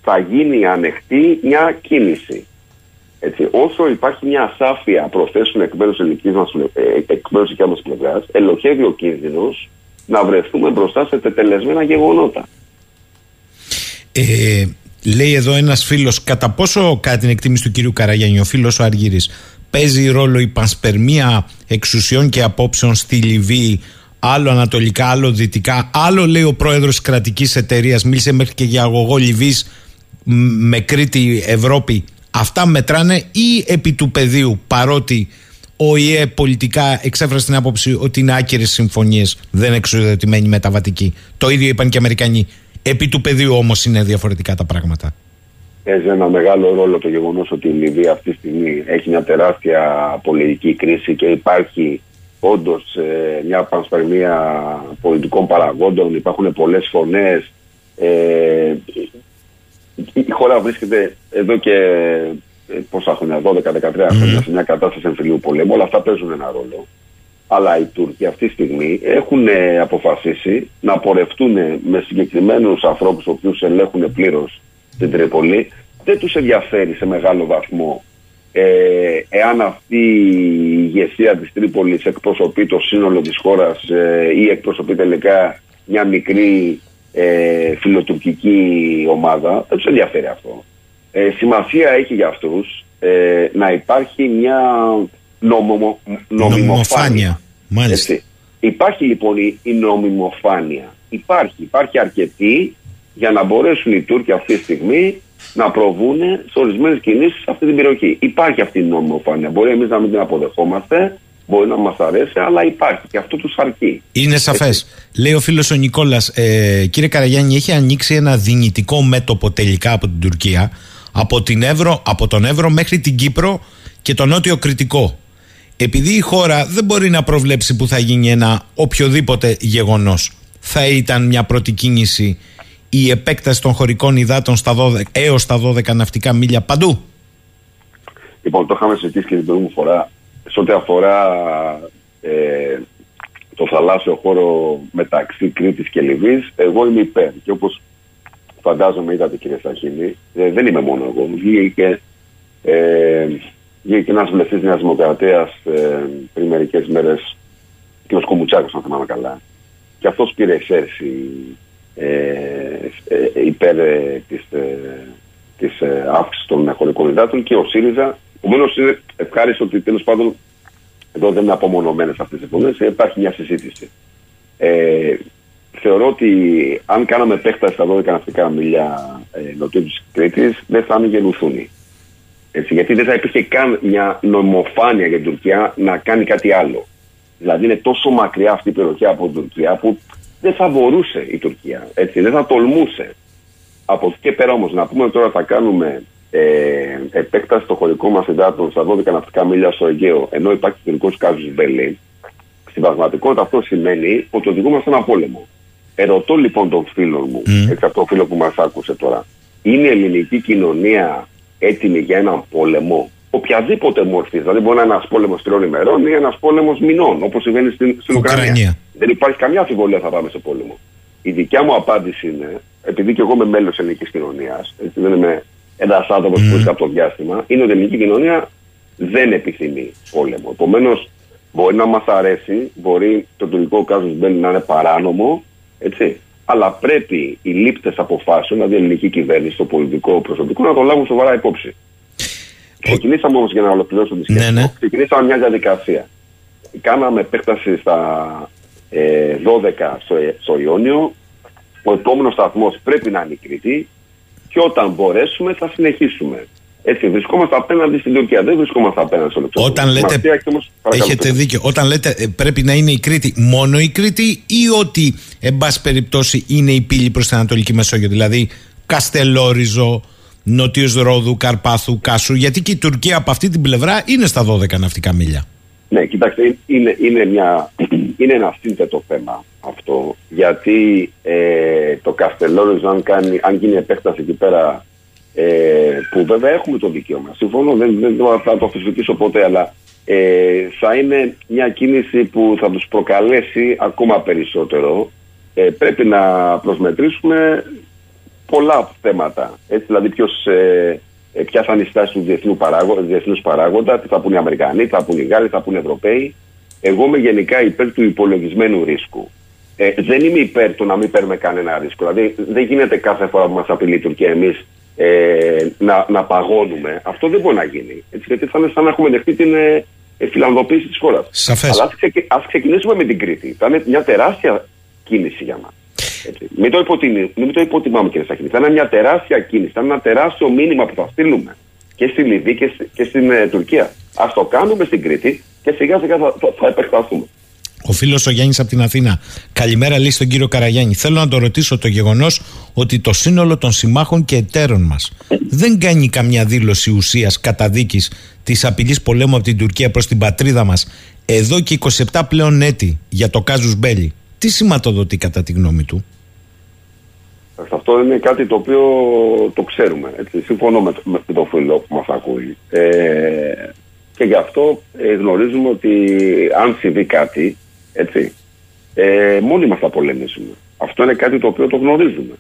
θα γίνει ανοιχτή μια κίνηση. Έτσι, όσο υπάρχει μια ασάφεια προθέσεων εκ μέρου της μας ε, πλευράς, ελοχεύει ο κίνδυνος να βρεθούμε μπροστά σε τετελεσμένα γεγονότα. Ε, λέει εδώ ένας φίλος, κατά πόσο, κατά την εκτίμηση του κυρίου Καραγιάννη, ο φίλος ο Αργύρης, παίζει ρόλο η πανσπερμία εξουσιών και απόψεων στη Λιβύη, άλλο ανατολικά, άλλο δυτικά, άλλο λέει ο πρόεδρος της κρατικής εταιρείας, μίλησε μέχρι και για αγωγό Λιβύης με Κρήτη Ευρώπη αυτά μετράνε ή επί του πεδίου παρότι ο ΙΕ πολιτικά εξέφρασε την άποψη ότι είναι άκυρες συμφωνίες, δεν εξουδετημένοι μεταβατικοί. Το ίδιο είπαν και οι Αμερικανοί. Επί του πεδίου όμως είναι διαφορετικά τα πράγματα. Παίζει ένα μεγάλο ρόλο το γεγονός ότι η Λιβύη αυτή τη στιγμή έχει μια τεράστια πολιτική κρίση και υπάρχει όντως ε, μια πανσπερμία πολιτικών παραγόντων. Υπάρχουν πολλές φωνές. Ε, η χώρα βρίσκεται εδώ και ε, πόσα χρόνια, 12-13 χρόνια, σε μια κατάσταση εμφυλίου πολέμου. Όλα αυτά παίζουν ένα ρόλο. Αλλά οι Τούρκοι αυτή τη στιγμή έχουν ε, αποφασίσει να πορευτούν με συγκεκριμένους ανθρώπους, ο οποίου ελέγχουν πλήρως την Τρίπολη. Δεν τους ενδιαφέρει σε μεγάλο βαθμό ε, εάν αυτή η ηγεσία της Τρίπολης εκπροσωπεί το σύνολο της χώρας ε, ή εκπροσωπεί τελικά μια μικρή ε, φιλοτουρκική ομάδα. Δεν τους ενδιαφέρει αυτό. Ε, σημασία έχει για αυτούς ε, να υπάρχει μια νομιμο, νομιμοφάνεια. Μάλιστα. Υπάρχει λοιπόν η, νομιμοφάνεια. Υπάρχει, υπάρχει αρκετή για να μπορέσουν οι Τούρκοι αυτή τη στιγμή να προβούν σε ορισμένες κινήσεις σε αυτή την περιοχή. Υπάρχει αυτή η νομιμοφάνεια. Μπορεί εμείς να μην την αποδεχόμαστε, Μπορεί να μας αρέσει, αλλά υπάρχει και αυτό τους αρκεί. Είναι σαφές. Λέει ο φίλος ο Νικόλας, ε, κύριε Καραγιάννη, έχει ανοίξει ένα δυνητικό μέτωπο τελικά από την Τουρκία, από, την Εύρο, από τον Εύρο μέχρι την Κύπρο και τον Νότιο Κρητικό. Επειδή η χώρα δεν μπορεί να προβλέψει που θα γίνει ένα οποιοδήποτε γεγονός, θα ήταν μια πρώτη κίνηση η επέκταση των χωρικών υδάτων στα 12, έως τα 12 ναυτικά μίλια παντού; Λοιπόν, το είχαμε συζητήσει και την προηγούμενη φορά σε ό,τι αφορά ε, το θαλάσσιο χώρο μεταξύ Κρήτης και Λιβύης, εγώ είμαι υπέρ. Και όπως φαντάζομαι είδατε κύριε Σαχίνη, ε, δεν είμαι μόνο εγώ. Βγήκε, ε, βγήκε ένας βουλευτής Νέας Δημοκρατίας ε, πριν μερικές μέρες, κ. Κομουτσάκος αν θυμάμαι καλά. Και αυτός πήρε εξαίρεση ε, ε, υπέρ ε, της, ε, της ε, αύξησης των χωρικών υδάτων και ο ΣΥΡΙΖΑ. Επομένως είναι ευχάριστο ότι τέλος πάντων εδώ δεν είναι απομονωμένες αυτές οι συμφωνίες, υπάρχει μια συζήτηση. Ε, θεωρώ ότι αν κάναμε επέκταση στα 12 ναυτικά μιλιά ε, νοτιού της Κρήτης, δεν θα είναι Έτσι, γιατί δεν θα υπήρχε καν μια νομοφάνεια για την Τουρκία να κάνει κάτι άλλο. Δηλαδή είναι τόσο μακριά αυτή η περιοχή από την Τουρκία που δεν θα μπορούσε η Τουρκία. Έτσι, δεν θα τολμούσε. Από εκεί και πέρα όμως να πούμε τώρα θα κάνουμε ε, επέκταση των χωρικών μας υδάτων στα 12 ναυτικά μίλια στο Αιγαίο, ενώ υπάρχει τελικό κάζου Μπελή, στην πραγματικότητα αυτό σημαίνει ότι οδηγούμαστε ένα πόλεμο. Ερωτώ λοιπόν τον φίλο μου, mm. έτσι αυτό φίλο που μας άκουσε τώρα, είναι η ελληνική κοινωνία έτοιμη για έναν πόλεμο, οποιαδήποτε μορφή. Δηλαδή, μπορεί να είναι ένας πόλεμος τριών ημερών ή ένας πόλεμος μηνών, όπως συμβαίνει στην, στην Ουκρανία. Δεν υπάρχει καμιά αμφιβολία θα πάμε σε πόλεμο. Η δικιά μου απάντηση είναι, επειδή και εγώ είμαι μέλος ελληνικής κοινωνίας, δεν είμαι ένας άνθρωπος mm. που βρίσκεται από το διάστημα, είναι ότι η ελληνική κοινωνία δεν επιθυμεί πόλεμο. Επομένως, μπορεί να μας αρέσει, μπορεί το τουρκικό κάζο μπαίνει να είναι παράνομο, έτσι. Αλλά πρέπει οι λήπτες αποφάσεων, δηλαδή η ελληνική κυβέρνηση, το πολιτικό προσωπικό, να το λάβουν σοβαρά υπόψη. Ξεκινήσαμε όμως για να ολοκληρώσω τη σχέση. Ναι, ναι. Ξεκινήσαμε μια διαδικασία. Κάναμε επέκταση στα ε, 12 στο, στο Ιόνιο. Ο επόμενος σταθμός πρέπει να είναι η Κρήτη. Και όταν μπορέσουμε θα συνεχίσουμε. Έτσι, βρισκόμαστε απέναντι στην Τουρκία. Δεν βρισκόμαστε απέναντι στο Λουξεμβούργο. Όταν λέτε. Όμως, έχετε δίκιο. Όταν λέτε ε, πρέπει να είναι η Κρήτη, μόνο η Κρήτη ή ότι, εν πάση περιπτώσει, είναι η πύλη προς την Ανατολική Μεσόγειο. Δηλαδή, Καστελόριζο, Νότιο Ρόδου, Καρπάθου, Κάσου. Γιατί και η Τουρκία από αυτή την πλευρά είναι στα 12 ναυτικά μίλια. Ναι, κοιτάξτε, είναι, είναι, μια, είναι ένα σύνθετο θέμα αυτό. Γιατί ε, το Καστελόριζο, αν, κάνει, αν γίνει επέκταση εκεί πέρα ε, που βέβαια έχουμε το δικαίωμα. Συμφωνώ, δεν, δεν θα το αφισβητήσω ποτέ, αλλά ε, θα είναι μια κίνηση που θα τους προκαλέσει ακόμα περισσότερο. Ε, πρέπει να προσμετρήσουμε πολλά θέματα. Έτσι, δηλαδή ποιος, ε, ε ποια θα είναι η στάση του διεθνού παράγοντα, διεθνούς παράγοντα, τι θα πούνε οι Αμερικανοί, τι θα πούνε οι Γάλλοι, τι θα πούνε οι Ευρωπαίοι. Εγώ είμαι γενικά υπέρ του υπολογισμένου ρίσκου. Ε, δεν είμαι υπέρ του να μην παίρνουμε κανένα ρίσκο. Δηλαδή δεν γίνεται κάθε φορά που μας απειλεί η Τουρκία εμείς ε, να, να παγώνουμε. Αυτό δεν μπορεί να γίνει. Έτσι, γιατί θα είναι σαν να έχουμε δεχτεί την ε, ε φιλανδοποίηση της χώρας. Αλλά ας ξεκινήσουμε με την Κρήτη. Θα είναι μια τεράστια κίνηση για μας. Μην, το μην το υποτιμάμε κύριε Σαχίνη. Θα είναι μια τεράστια κίνηση. Θα είναι ένα τεράστιο μήνυμα που θα στείλουμε και στη Λιβύη και, και στην ε, Τουρκία. Α το κάνουμε στην Κρήτη και σιγά σιγά θα, θα, θα επεκταθούμε. Ο φίλος ο Γιάννης από την Αθήνα. Καλημέρα, λέει στον κύριο Καραγιάννη. Θέλω να το ρωτήσω το γεγονός ότι το σύνολο των συμμάχων και εταίρων μας δεν κάνει καμιά δήλωση ουσίας καταδίκης της απειλής πολέμου από την Τουρκία προς την πατρίδα μας εδώ και 27 πλέον έτη για το Κάζους Μπέλι. Τι σηματοδοτεί κατά τη γνώμη του; Αυτό είναι κάτι το οποίο το ξέρουμε. Έτσι. Συμφωνώ με, με τον φίλο που μας ακούει. Ε, και γι' αυτό ε, γνωρίζουμε ότι αν συμβεί κάτι έτσι. Ε, μόνοι μας θα πολεμήσουμε. Αυτό είναι κάτι το οποίο το γνωρίζουμε.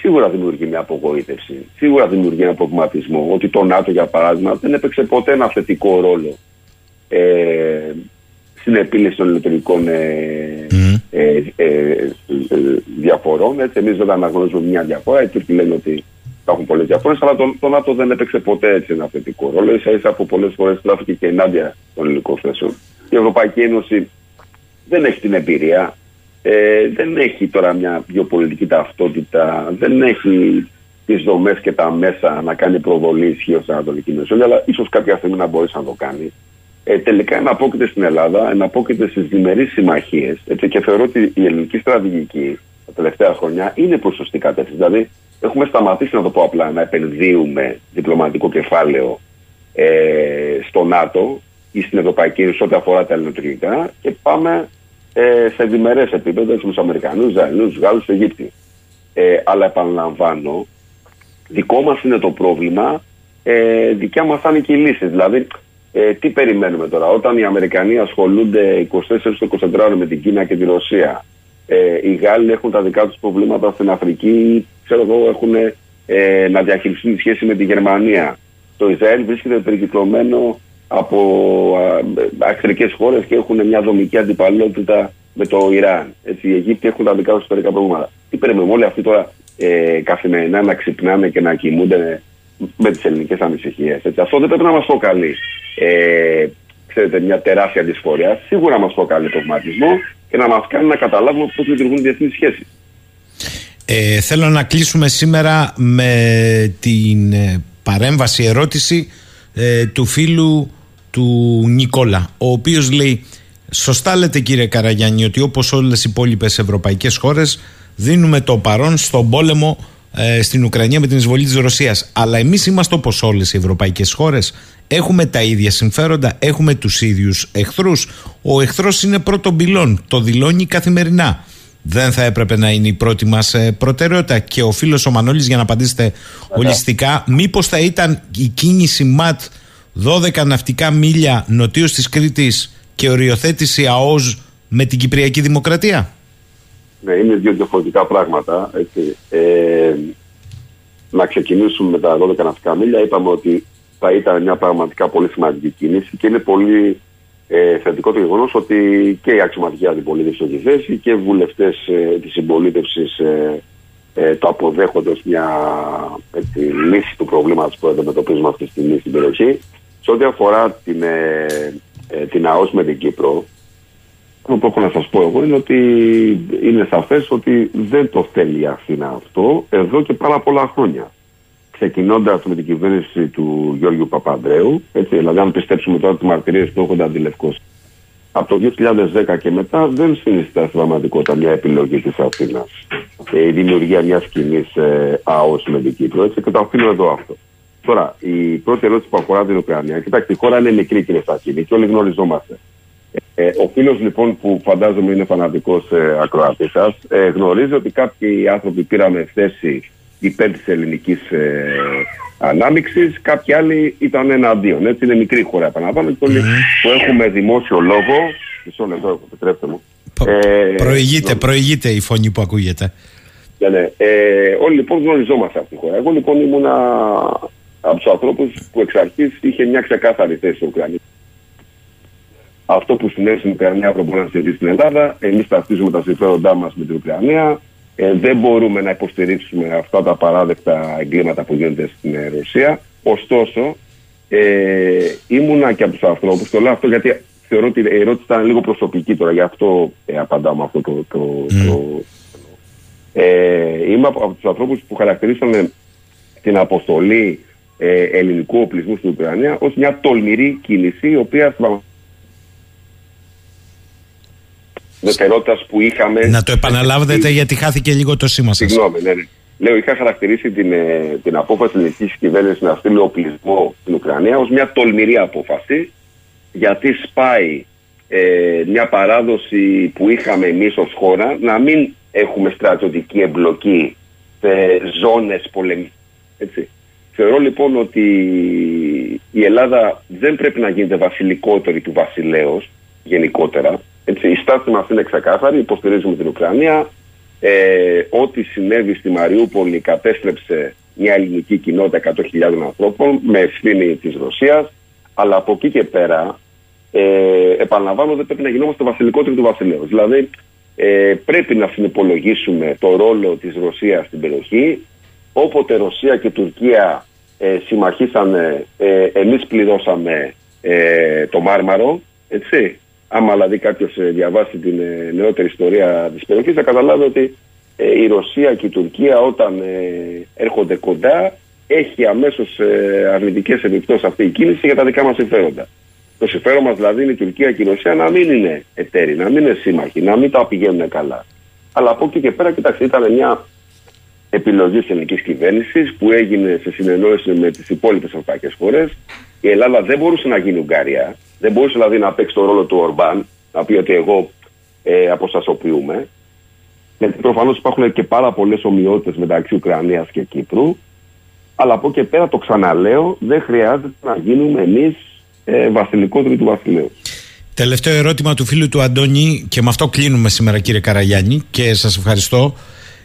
Σίγουρα δημιουργεί μια απογοήτευση. Σίγουρα δημιουργεί ένα προβληματισμό ότι το ΝΑΤΟ, για παράδειγμα, δεν έπαιξε ποτέ ένα θετικό ρόλο ε, στην επίλυση των ηλεκτρονικών ε, ε, ε, διαφορών. Έτσι, εμείς δεν αναγνωρίζουμε μια διαφορά. Οι Τούρκοι λένε ότι υπάρχουν πολλές διαφορές, αλλά το, το ΝΑΤΟ δεν έπαιξε ποτέ έτσι ένα θετικό ρόλο. σα ίσα που πολλές φορές τράφηκε και ενάντια των ελληνικών θέσεων. Η Ευρωπαϊκή Ένωση δεν έχει την εμπειρία, ε, δεν έχει τώρα μια γεωπολιτική ταυτότητα, δεν έχει τις δομές και τα μέσα να κάνει προβολή ισχύω στην Ανατολική Μεσόγειο, αλλά ίσως κάποια στιγμή να μπορέσει να το κάνει. Ε, τελικά εναπόκειται στην Ελλάδα, εναπόκειται στις διμερείς συμμαχίες. Και θεωρώ ότι η ελληνική στρατηγική τα τελευταία χρόνια είναι προς σωστή κατεύθυνση. Δηλαδή, έχουμε σταματήσει, να το πω απλά, να επενδύουμε διπλωματικό κεφάλαιο ε, στο ΝΑΤΟ ή στην Ευρωπαϊκή Ένωση ό,τι αφορά τα ελληνοτουρκικά και πάμε ε, σε διμερές επίπεδο με τους Αμερικανούς, Ζανού, Γάλλους, Αιγύπτιου. Ε, αλλά επαναλαμβάνω, δικό μας είναι το πρόβλημα, ε, δικιά μας θα είναι και η λύση. Δηλαδή, Ε, τι περιμένουμε τώρα, όταν οι Αμερικανοί ασχολούνται 24 24 ώρε με την Κίνα και τη Ρωσία, ε, οι Γάλλοι έχουν τα δικά τους προβλήματα στην Αφρική, ξέρω εγώ, έχουν ε, να διαχειριστούν τη σχέση με τη Γερμανία. Το Ισραήλ βρίσκεται περικυκλωμένο από εχθρικέ χώρες και έχουν μια δομική αντιπαλότητα με το Ιράν. Έτσι, οι Αιγύπτιοι έχουν τα δικά τους ιστορικά προβλήματα. Τι περιμένουμε; Όλοι αυτοί τώρα ε, καθημερινά να ξυπνάνε και να κοιμούνται με τις ελληνικές ανησυχίες. Αυτό δεν πρέπει να μας προκαλεί ε, ξέρετε, μια τεράστια δυσφορία. Σίγουρα μας προκαλεί προβληματισμό και να μας κάνει να καταλάβουμε πώς λειτουργούν οι διεθνείς σχέσεις. Ε, θέλω να κλείσουμε σήμερα με την ε, παρέμβαση, ερώτηση ε, του φίλου του Νικόλα, ο οποίος λέει Σωστά λέτε κύριε Καραγιάννη ότι όπως όλες οι υπόλοιπες ευρωπαϊκές χώρες δίνουμε το παρόν στον πόλεμο ε, στην Ουκρανία με την εισβολή της Ρωσίας. Αλλά εμείς είμαστε όπως όλες οι ευρωπαϊκές χώρες. Έχουμε τα ίδια συμφέροντα, έχουμε τους ίδιους εχθρούς. Ο εχθρός είναι πρώτο πυλών, το δηλώνει καθημερινά. Δεν θα έπρεπε να είναι η πρώτη μας ε, προτεραιότητα. Και ο φίλος ο Μανώλης για να απαντήσετε ολιστικά, μήπως θα ήταν η κίνηση ΜΑΤ 12 ναυτικά μίλια νοτίως της Κρήτης και οριοθέτηση ΑΟΖ με την Κυπριακή Δημοκρατία; Ναι, είναι δύο διαφορετικά πράγματα. Έτσι. Ε, να ξεκινήσουμε με τα 12 ναυτικά μίλια. Είπαμε ότι θα ήταν μια πραγματικά πολύ σημαντική κίνηση και είναι πολύ ε, θετικό το γεγονός ότι και η αξιωματική αντιπολίτευση έχει θέση και οι βουλευτές ε, της συμπολίτευσης ε, ε, το αποδέχονται ω μια έτσι, λύση του προβλήματος που αντιμετωπίζουμε αυτή τη στιγμή στην περιοχή. Σε ό,τι αφορά την, ε, ε, την ΑΟΣ με την Κύπρο, αυτό που έχω να σας πω εγώ είναι ότι είναι σαφές ότι δεν το θέλει η Αθήνα αυτό εδώ και πάρα πολλά χρόνια. Ξεκινώντας με την κυβέρνηση του Γιώργου Παπανδρέου, έτσι, δηλαδή αν πιστέψουμε τώρα τις μαρτυρίες που έχουν αντιλευκώσει. Από το 2010 και μετά δεν συνιστά στην πραγματικότητα μια επιλογή της Αθήνας. Ε, η δημιουργία μιας κοινής ε, ΑΟΣ με την Κύπρο. Έτσι, και το αφήνω εδώ αυτό. Τώρα, η πρώτη ερώτηση που αφορά την Ουκρανία. Κοιτάξτε, η χώρα είναι μικρή, κύριε Σάκη, και όλοι γνωριζόμαστε. Ε, ο φίλος λοιπόν που φαντάζομαι είναι φανατικός ε, ακροατής σας, ε, γνωρίζει ότι κάποιοι άνθρωποι πήραμε θέση υπέρ της ελληνικής ε, ανάμειξης, κάποιοι άλλοι ήταν εναντίον. Έτσι είναι μικρή χώρα, επαναλαμβάνω, και όλοι που έχουμε δημόσιο λόγο. Μισό λεπτό, επιτρέψτε μου. Ε, προηγείται, προηγείται η φωνή που ακούγεται. Ναι, ναι. Ε, όλοι λοιπόν γνωριζόμαστε αυτή τη χώρα. Εγώ λοιπόν ήμουνα από τους ανθρώπους που εξ αρχής είχε μια ξεκάθαρη θέση στην Ουκρανία. Αυτό που συνέβη στην Ουκρανία πρέπει να συμβεί στην Ελλάδα. Εμείς ταυτίζουμε τα συμφέροντά μας με την Ουκρανία. Ε, δεν μπορούμε να υποστηρίξουμε αυτά τα παράδεκτα εγκλήματα που γίνονται στην Ρωσία. Ωστόσο, ε, ήμουνα και από τους ανθρώπους, το λέω αυτό γιατί θεωρώ ότι η ερώτηση ήταν λίγο προσωπική τώρα, γι' αυτό ε, απαντάω με αυτό το. το, το ε, είμαι από, από τους ανθρώπους που χαρακτηρίσαν την αποστολή ε, ελληνικού οπλισμού στην Ουκρανία ως μια τολμηρή κίνηση, η οποία που είχαμε. Να το επαναλάβετε γιατί χάθηκε λίγο το σήμα σας. Συγγνώμη, ναι, ναι. Λέω, είχα χαρακτηρίσει την, ε, την απόφαση της ελληνικής κυβέρνησης να στείλει οπλισμό στην Ουκρανία ως μια τολμηρή απόφαση, γιατί σπάει ε, μια παράδοση που είχαμε εμείς ως χώρα να μην έχουμε στρατιωτική εμπλοκή σε ζώνες πολεμικές. Θεωρώ λοιπόν ότι η Ελλάδα δεν πρέπει να γίνεται βασιλικότερη του βασιλέως γενικότερα. Έτσι, η στάση μας είναι ξεκάθαρη, υποστηρίζουμε την Ουκρανία. Ε, ό,τι συνέβη στη Μαριούπολη κατέστρεψε μια ελληνική κοινότητα 100.000 ανθρώπων με ευθύνη της Ρωσίας. Αλλά από εκεί και πέρα, ε, επαναλαμβάνω, δεν πρέπει να γινόμαστε βασιλικότεροι του βασιλέως. Δηλαδή, ε, πρέπει να συνυπολογίσουμε το ρόλο της Ρωσίας στην περιοχή. Όποτε Ρωσία και Τουρκία ε, συμμαχήσανε, ε, εμείς πληρώσαμε ε, το Μάρμαρο, έτσι. Άμα δηλαδή κάποιος ε, διαβάσει την ε, νεότερη ιστορία της περιοχής θα καταλάβει ότι η Ρωσία και η Τουρκία όταν έρχονται κοντά έχει αμέσως αρνητικές επιπτώσεις αυτή η κίνηση για τα δικά μας συμφέροντα. Το συμφέρον μας δηλαδή είναι η Τουρκία και η Ρωσία να μην είναι εταίροι, να μην είναι σύμμαχοι, να μην τα πηγαίνουν καλά. Αλλά από εκεί και πέρα, κοιτάξτε, ήταν μια επιλογή της ελληνικής κυβέρνησης που έγινε σε συνεννόηση με τις υπόλοιπες ευρωπαϊκές χώρες. Η Ελλάδα δεν μπορούσε να γίνει Ουγγαρία. Δεν μπορούσε δηλαδή να παίξει το ρόλο του Ορμπάν, να πει ότι εγώ ε, αποστασιοποιούμε. Γιατί προφανώς υπάρχουν και πάρα πολλές ομοιότητες μεταξύ Ουκρανίας και Κύπρου. Αλλά από εκεί και πέρα το ξαναλέω, δεν χρειάζεται να γίνουμε εμείς ε, βασιλικό του βασιλείου. Τελευταίο ερώτημα του φίλου του Αντώνη και με αυτό κλείνουμε σήμερα κύριε Καραγιάννη και σας ευχαριστώ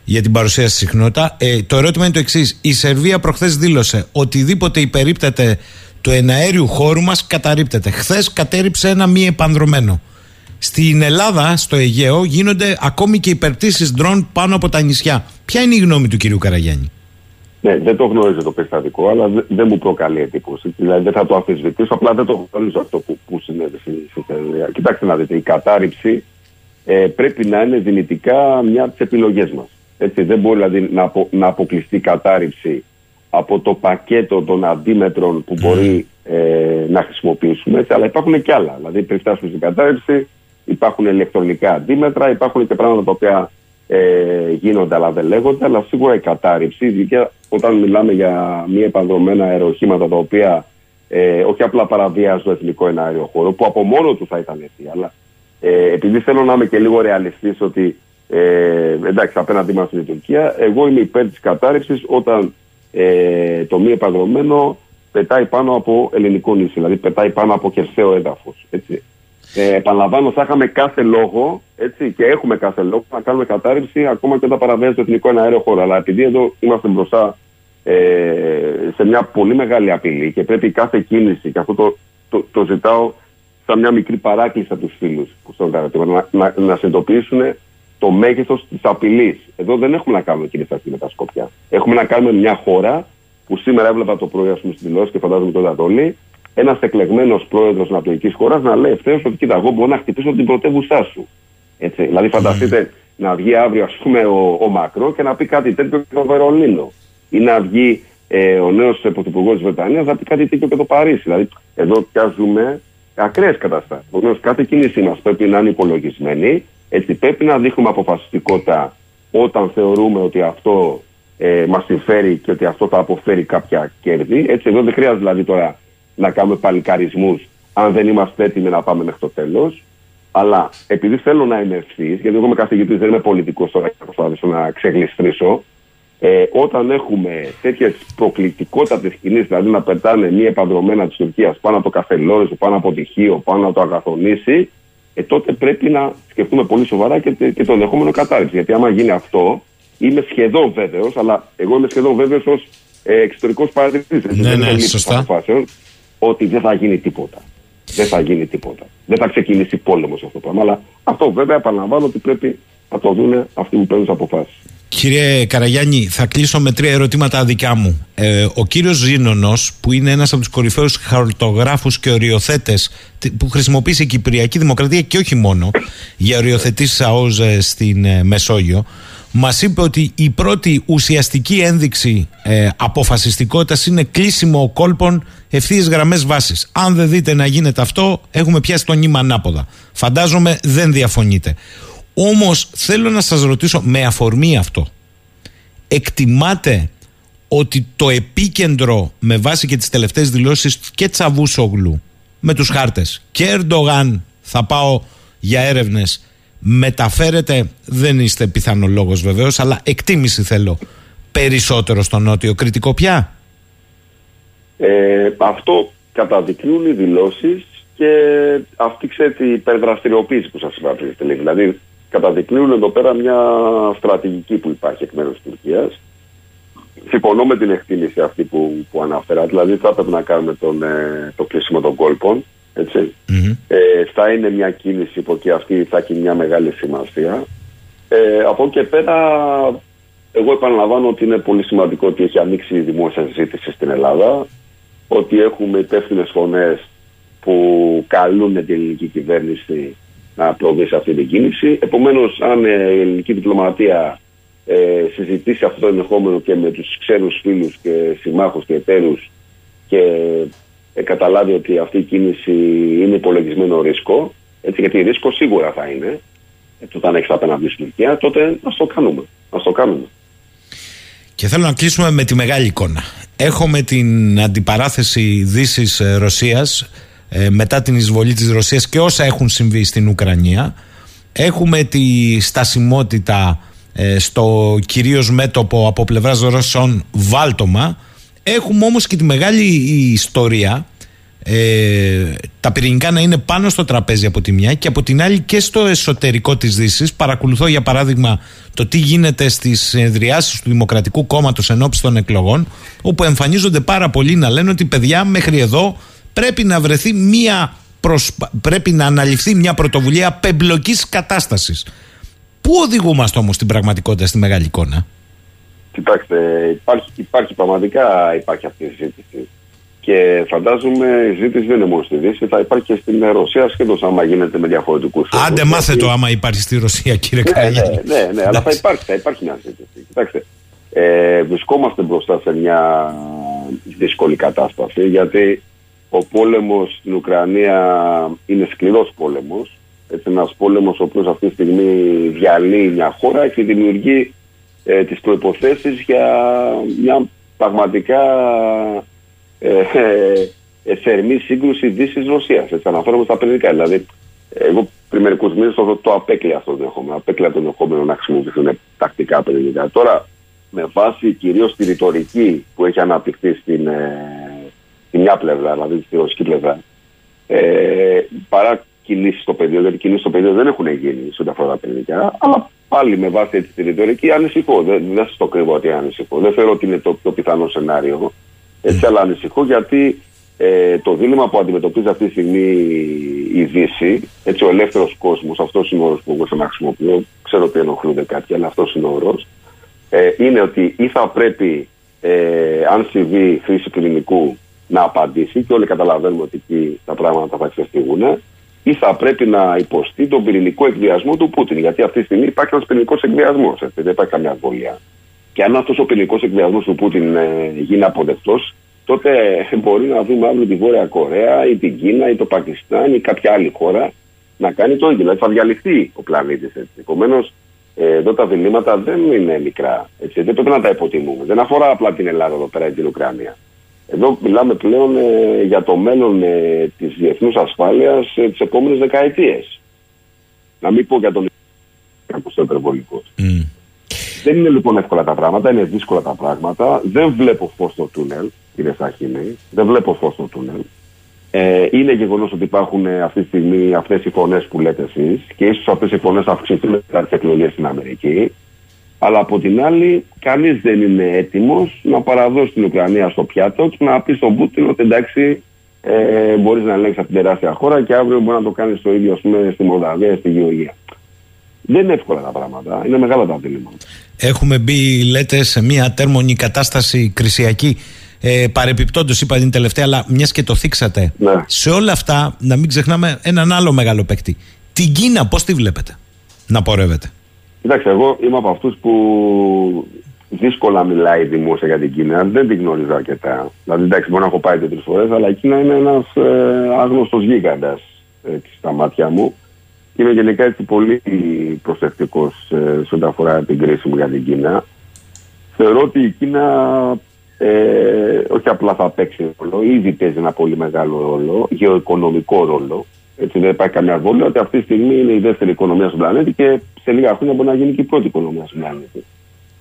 για την παρουσία στη συχνότητα. Ε, το ερώτημα είναι το εξής. Η Σερβία προχθές δήλωσε οτιδήποτε υπερίπτεται του εναέριου χώρου μας καταρρύπτεται. Χθες κατέριψε ένα μη επανδρομένο. Στην Ελλάδα, στο Αιγαίο, γίνονται ακόμη και υπερτήσεις ντρόν πάνω από τα νησιά. Ποια είναι η γνώμη του κυρίου Καραγιάννη; Ναι, δεν το γνωρίζω το περιστατικό, αλλά δεν μου προκαλεί εντύπωση. Δηλαδή δεν θα το αμφισβητήσω, απλά δεν το γνωρίζω αυτό που, που συνέβη στη Σερβία. Κοιτάξτε να δείτε, η κατάρριψη ε, πρέπει να είναι δυνητικά μια από τις επιλογές μας. δεν μπορεί δηλαδή να, απο, να αποκλειστεί η κατάρριψη από το πακέτο των αντίμετρων που μπορεί ε, να χρησιμοποιήσουμε, έτσι, αλλά υπάρχουν και άλλα. Δηλαδή πριν φτάσουμε στην κατάρριψη, υπάρχουν ηλεκτρονικά αντίμετρα, υπάρχουν και πράγματα τα οποία ε, γίνονται αλλά δεν λέγονται, αλλά σίγουρα η κατάρριψη, ειδικά όταν μιλάμε για μη επανδρομένα αεροχήματα τα οποία ε, όχι απλά παραβιάζουν το εθνικό εναέριο χώρο, που από μόνο του θα ήταν έτσι, αλλά ε, επειδή θέλω να είμαι και λίγο ρεαλιστής ότι ε, εντάξει, απέναντί μας είναι η Τουρκία, εγώ είμαι υπέρ της κατάρριψη όταν ε, το μη επανδρομένο πετάει πάνω από ελληνικό νησί, δηλαδή πετάει πάνω από κερσαίο έδαφος. Ε, επαναλαμβάνω, θα είχαμε κάθε λόγο έτσι, και έχουμε κάθε λόγο να κάνουμε κατάρριψη ακόμα και όταν παραβιάζει το εθνικό αέριο χώρο. Αλλά επειδή εδώ είμαστε μπροστά ε, σε μια πολύ μεγάλη απειλή και πρέπει κάθε κίνηση, και αυτό το, το, το ζητάω σαν μια μικρή παράκληση από τους φίλους που στον να, να, να συνειδητοποιήσουν το μέγεθος της απειλής. Εδώ δεν έχουμε να κάνουμε κύριε Σάκη με τα Σκόπια. Έχουμε να κάνουμε μια χώρα που σήμερα έβλεπα το πρωί, ας πούμε, στην δηλώση και φαντάζομαι τότε όλοι, ένας εκλεγμένος πρόεδρος ανατολικής χώρας να λέει ευθέως ότι κοίτα, εγώ μπορώ να χτυπήσω την πρωτεύουσά σου. Έτσι. Δηλαδή, φανταστείτε να βγει αύριο, ας πούμε, ο, ο Μακρό και να πει κάτι τέτοιο και το Βερολίνο. Ή να βγει ε, ο νέος πρωθυπουργός της Βρετανίας να πει κάτι τέτοιο και το Παρίσι. Δηλαδή, εδώ πια ζούμε ακραίες καταστάσεις. Επομένω, κάθε κίνησή μα πρέπει να είναι υπολογισμένη. Έτσι, πρέπει να δείχνουμε αποφασιστικότητα όταν θεωρούμε ότι αυτό ε, μας συμφέρει και ότι αυτό θα αποφέρει κάποια κέρδη. Έτσι, εδώ δεν χρειάζεται δηλαδή τώρα να κάνουμε παλικαρισμούς αν δεν είμαστε έτοιμοι να πάμε μέχρι το τέλος. Αλλά επειδή θέλω να είμαι ευθύς, γιατί εγώ είμαι καθηγητής, δεν είμαι πολιτικός τώρα και προσπαθήσω να ξεγλιστρήσω, ε, όταν έχουμε τέτοιες προκλητικότατες κινήσεις, δηλαδή να πετάνε μία επανδρομένα της Τουρκίας πάνω από το Καφελόριζο, πάνω από τυχείο, πάνω από το Αγαθονήσι, ε, τότε πρέπει να σκεφτούμε πολύ σοβαρά και, και το ενδεχόμενο κατάρριψη. Γιατί άμα γίνει αυτό, είμαι σχεδόν βέβαιος, αλλά εγώ είμαι σχεδόν βέβαιος ως ε, εξωτερικός παρατηρητής. Ναι, ναι, σωστά ότι δεν θα γίνει τίποτα. Δεν θα γίνει τίποτα. Δεν θα ξεκινήσει πόλεμος αυτό το πράγμα. Αλλά αυτό βέβαια επαναλαμβάνω ότι πρέπει να το δουν αυτοί που παίρνουν τις αποφάσεις. Κύριε Καραγιάννη, θα κλείσω με τρία ερωτήματα δικά μου. Ε, ο κύριος Ζήνονο, που είναι ένας από τους κορυφαίους χαρτογράφους και οριοθέτες που χρησιμοποίησε η Κυπριακή Δημοκρατία και όχι μόνο για οριοθετήσεις ΑΟΖ στην ε, Μεσόγειο, Μας είπε ότι η πρώτη ουσιαστική ένδειξη ε, αποφασιστικότητας είναι κλείσιμο κόλπων ευθείε γραμμές βάσης. Αν δεν δείτε να γίνεται αυτό, έχουμε πιάσει το νήμα ανάποδα. Φαντάζομαι δεν διαφωνείτε. Όμως θέλω να σας ρωτήσω με αφορμή αυτό. Εκτιμάτε ότι το επίκεντρο με βάση και τις τελευταίες δηλώσεις και Τσαβούσογλου με τους χάρτες και Ερντογάν θα πάω για έρευνες μεταφέρεται, δεν είστε πιθανολόγος βεβαίως, αλλά εκτίμηση θέλω περισσότερο στο νότιο κριτικό πια; Ε, αυτό καταδεικνύουν οι δηλώσεις και αυτή ξέρετε η υπερδραστηριοποίηση που σας είπα πριν. Δηλαδή καταδεικνύουν εδώ πέρα μια στρατηγική που υπάρχει εκ μέρους της Τουρκίας. Συμφωνώ με την εκτίμηση αυτή που, που αναφέρα, δηλαδή θα έπρεπε να κάνουμε τον, ε, το κλείσιμο των κόλπων ετσι Ε, θα είναι μια κίνηση που και αυτή θα έχει μια μεγάλη σημασία. Ε, από εκεί και πέρα, εγώ επαναλαμβάνω ότι είναι πολύ σημαντικό ότι έχει ανοίξει η δημόσια συζήτηση στην Ελλάδα, ότι έχουμε υπεύθυνες φωνές που καλούν την ελληνική κυβέρνηση να προβεί σε αυτή την κίνηση. Επομένως, αν η ελληνική διπλωματία ε, συζητήσει αυτό το ενδεχόμενο και με τους ξένους φίλους και συμμάχους και εταίρους και ε, καταλάβει ότι αυτή η κίνηση είναι υπολογισμένο ρίσκο, έτσι, γιατί ρίσκο σίγουρα θα είναι, έτσι, όταν έχεις απέναντι στην Τουρκία, τότε ας το κάνουμε. Ας το κάνουμε. Και θέλω να κλείσουμε με τη μεγάλη εικόνα. Έχουμε την αντιπαράθεση Δύσης-Ρωσίας ε, μετά την εισβολή της Ρωσίας και όσα έχουν συμβεί στην Ουκρανία. Έχουμε τη στασιμότητα ε, στο κυρίως μέτωπο από πλευράς Ρωσών βάλτομα Έχουμε όμως και τη μεγάλη ιστορία ε, τα πυρηνικά να είναι πάνω στο τραπέζι από τη μια και από την άλλη και στο εσωτερικό της Δύσης. Παρακολουθώ για παράδειγμα το τι γίνεται στις συνεδριάσεις του Δημοκρατικού Κόμματος ενώπιση των εκλογών όπου εμφανίζονται πάρα πολλοί να λένε ότι παιδιά μέχρι εδώ πρέπει να βρεθεί μια πρέπει να αναλυφθεί μια πρωτοβουλία πεμπλοκής κατάστασης. Πού οδηγούμαστε όμως στην πραγματικότητα στη μεγάλη εικόνα; Κοιτάξτε, υπάρχει, υπάρχει πραγματικά υπάρχει αυτή η συζήτηση. Και φαντάζομαι η ζήτηση δεν είναι μόνο στη Δύση, θα υπάρχει και στην Ρωσία σχεδόν άμα γίνεται με διαφορετικούς όρου. Άντε, μάθε το άμα υπάρχει στη Ρωσία, κύριε ναι, Καραγιάννη. Ναι, ναι, ναι, αλλά θα υπάρχει, θα υπάρχει μια ζήτηση. Κοιτάξτε, ε, βρισκόμαστε μπροστά σε μια δύσκολη κατάσταση γιατί ο πόλεμος στην Ουκρανία είναι σκληρός πόλεμος. Έτσι, ένας πόλεμος ο οποίος αυτή τη στιγμή διαλύει μια χώρα και δημιουργεί ε, τις προϋποθέσεις για μια πραγματικά ε, ε, ε, θερμή σύγκρουση Δύση-Ρωσία. Έτσι, αναφέρομαι στα παιδικά. Δηλαδή, εγώ πριν μερικούς μήνες το, το απέκλεια αυτό το ενδεχόμενο. Απέκλεια το ενδεχόμενο να χρησιμοποιηθούν τακτικά παιδικά. Τώρα, με βάση κυρίως τη ρητορική που έχει αναπτυχθεί στην, ε, στην μια πλευρά, δηλαδή στη ρωσική πλευρά, ε, παρά κινήσεις στο πεδίο, γιατί κινήσεις στο πεδίο δεν έχουν γίνει σε ό,τι αφορά τα παιδικά, αλλά πάλι με βάση έτσι, τη ρητορική ανησυχώ. Δεν, δεν σας το κρύβω ότι ανησυχώ. Δεν θεωρώ ότι είναι το πιο πιθανό σενάριο. Έτσι, αλλά ανησυχώ γιατί ε, το δίλημα που αντιμετωπίζει αυτή τη στιγμή η Δύση, έτσι ο ελεύθερος κόσμος, αυτός είναι ο όρος που εγώ να χρησιμοποιώ, ξέρω ότι ενοχλούνται κάποιοι, αλλά αυτός είναι ο όρος, ε, είναι ότι ή θα πρέπει, ε, αν συμβεί χρήση πυρηνικού, να απαντήσει και όλοι καταλαβαίνουμε ότι εκεί τα πράγματα θα ξεφύγουν, ή θα πρέπει να υποστεί τον πυρηνικό εκβιασμό του Πούτιν. Γιατί αυτή τη στιγμή υπάρχει ένας πυρηνικός εκβιασμός, δεν υπάρχει καμιά αμβολία. Και αν αυτός ο πυρηνικός εκβιασμός του Πούτιν ε, γίνει αποδεκτός, τότε μπορεί να δούμε αύριο τη Βόρεια Κορέα ή την Κίνα ή το Πακιστάν ή κάποια άλλη χώρα να κάνει το ίδιο. Δηλαδή θα διαλυθεί ο πλανήτης. Επομένως, εδώ τα διλήμματα δεν είναι μικρά. Έτσι. Δεν πρέπει να τα υποτιμούμε. Δεν αφορά απλά την Ελλάδα εδώ πέρα ή την Ουκρανία. Εδώ μιλάμε πλέον ε, για το μέλλον ε, της διεθνούς ασφάλειας ε, τις επόμενες δεκαετίες. Να μην πω για τον κάπως υπερβολικός. Mm. Δεν είναι λοιπόν εύκολα τα πράγματα, είναι δύσκολα τα πράγματα. Δεν βλέπω φως στο τούνελ, κύριε Σαχίνη. Δεν βλέπω φως στο τούνελ. Ε, είναι γεγονός ότι υπάρχουν ε, αυτή τη στιγμή αυτές οι φωνές που λέτε εσείς και ίσως αυτές οι φωνές αυξηθούν μετά τι εκλογέ στην Αμερική. Αλλά από την άλλη, κανείς δεν είναι έτοιμος να παραδώσει την Ουκρανία στο πιάτο και να πει στον Πούτιν ότι εντάξει, ε, μπορείς να ελέγξεις αυτή την τεράστια χώρα και αύριο μπορεί να το κάνεις το ίδιο πούμε, στη Μολδαβία, στη Γεωργία. Δεν είναι εύκολα τα πράγματα. Είναι μεγάλα τα διλήμματα. Έχουμε μπει, λέτε, σε μια τέρμονη κατάσταση κρισιακή. Ε, Παρεπιπτόντως, είπα την τελευταία, αλλά μιας και το θίξατε. Ναι. Σε όλα αυτά, να μην ξεχνάμε έναν άλλο μεγάλο παίκτη. Την Κίνα, πώς τη βλέπετε; Να πορεύεται. Κοιτάξτε, εγώ είμαι από αυτούς που δύσκολα μιλάει δημόσια για την Κίνα. Δεν την γνωρίζω αρκετά. Δηλαδή, εντάξει, μπορεί να έχω πάει δύο-τρεις φορές, αλλά η Κίνα είναι ένας ε, άγνωστος γίγαντας στα μάτια μου. Και είμαι γενικά έτσι πολύ προσεκτικός ε, σε ό,τι αφορά την κρίση μου για την Κίνα. Θεωρώ ότι η Κίνα ε, όχι απλά θα παίξει ρόλο, ήδη παίζει ένα πολύ μεγάλο ρόλο, γεωοικονομικό ρόλο. Έτσι δεν υπάρχει καμία βόλια ότι αυτή τη στιγμή είναι η δεύτερη οικονομία στον πλανήτη και σε λίγα χρόνια μπορεί να γίνει και η πρώτη οικονομία στον πλανήτη.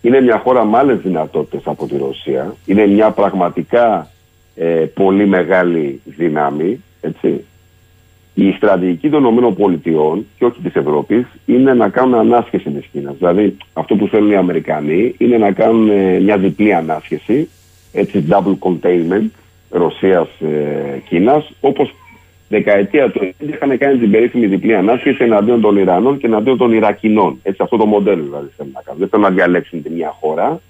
Είναι μια χώρα με άλλες δυνατότητες από τη Ρωσία. Είναι μια πραγματικά ε, πολύ μεγάλη δύναμη. Έτσι. Η στρατηγική των ΗΠΑ και όχι της Ευρώπης είναι να κάνουν ανάσχεση της Κίνας. Δηλαδή, αυτό που θέλουν οι Αμερικανοί είναι να κάνουν ε, μια διπλή ανάσχεση, έτσι, double containment Ρωσία-Κίνα, ε, όπως δεκαετία του 90 είχαν κάνει την περίφημη διπλή ανάσχεση εναντίον των Ιρανών και εναντίον των Ιρακινών. Έτσι, αυτό το μοντέλο δηλαδή θέλουν να κάνουν. Δεν θέλουν να διαλέξουν τη μια χώρα.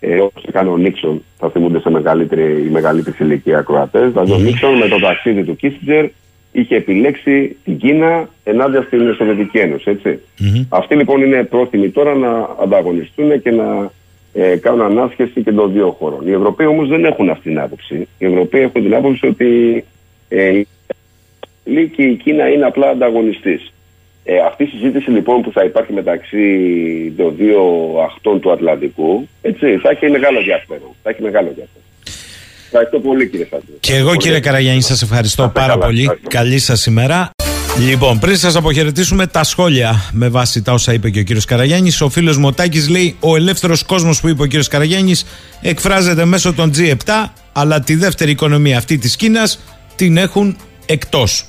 Ε, Όπως έκανε ο Νίξον, θα θυμούνται σε μεγαλύτερη, η μεγαλύτερη ηλικία ακροατές. Δηλαδή, ο Νίξον με το ταξίδι του Κίσιτζερ είχε επιλέξει την Κίνα ενάντια στην Σοβιετική Ένωση. Έτσι. Mm-hmm. Αυτοί λοιπόν είναι πρόθυμοι τώρα να ανταγωνιστούν και να ε, κάνουν ανάσχεση και των δύο χωρών. Οι Ευρωπαίοι όμως δεν έχουν αυτή την άποψη. Οι Ευρωπαίοι έχουν την άποψη ότι ε, και η Κίνα είναι απλά ανταγωνιστής. Ε, αυτή η συζήτηση λοιπόν που θα υπάρχει μεταξύ των δύο αχτών του Ατλαντικού έτσι, θα έχει μεγάλο ενδιαφέρον. Θα έχει μεγάλο ενδιαφέρον. Ευχαριστώ πολύ κύριε Σάντζο. Και εγώ κύριε Καραγιάννη σας ευχαριστώ πάρα πολύ. Καλή σας ημέρα. Λοιπόν, πριν σας αποχαιρετήσουμε τα σχόλια με βάση τα όσα είπε και ο κύριος Καραγιάννης, ο φίλος Μωτάκης λέει: Ο ελεύθερος κόσμος που είπε ο κύριος Καραγιάννης εκφράζεται μέσω των G7, αλλά τη δεύτερη οικονομία αυτή της Κίνας την έχουν εκτός.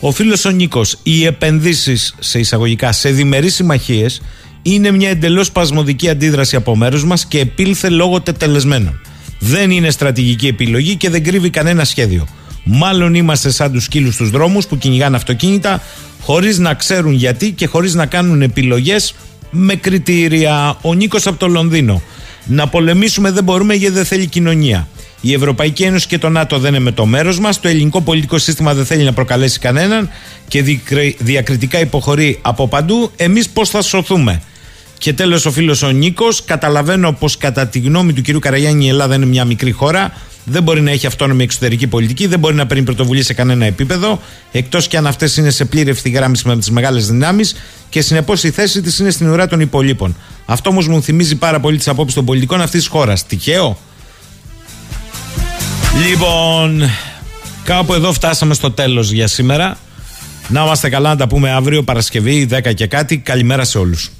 Ο φίλος ο Νίκος, οι επενδύσεις σε εισαγωγικά σε διμερείς συμμαχίες είναι μια εντελώς πασμωδική αντίδραση από μέρους μας και επήλθε λόγω τετελεσμένων. Δεν είναι στρατηγική επιλογή και δεν κρύβει κανένα σχέδιο. Μάλλον είμαστε σαν τους σκύλους στους δρόμους που κυνηγάνε αυτοκίνητα χωρίς να ξέρουν γιατί και χωρίς να κάνουν επιλογές με κριτήρια. Ο Νίκος από το Λονδίνο. Να πολεμήσουμε δεν μπορούμε γιατί δεν θέλει κοινωνία. Η Ευρωπαϊκή Ένωση και το ΝΑΤΟ δεν είναι με το μέρος μας. Το ελληνικό πολιτικό σύστημα δεν θέλει να προκαλέσει κανέναν και διακριτικά υποχωρεί από παντού. Εμείς πώς θα σωθούμε; Και τέλος, ο φίλος ο Νίκος. Καταλαβαίνω πως κατά τη γνώμη του κ. Καραγιάννη η Ελλάδα είναι μια μικρή χώρα. Δεν μπορεί να έχει αυτόνομη εξωτερική πολιτική, δεν μπορεί να παίρνει πρωτοβουλία σε κανένα επίπεδο, εκτός και αν αυτές είναι σε πλήρη ευθυγράμμιση με τις μεγάλες δυνάμεις και συνεπώς η θέση της είναι στην ουρά των υπολείπων. Αυτό όμως μου θυμίζει πάρα πολύ τις απόψεις των πολιτικών αυτής της χώρας. Τυχαίο; Λοιπόν, κάπου εδώ φτάσαμε στο τέλος για σήμερα. Να είμαστε καλά να τα πούμε αύριο Παρασκευή 10 και κάτι. Καλημέρα σε όλους.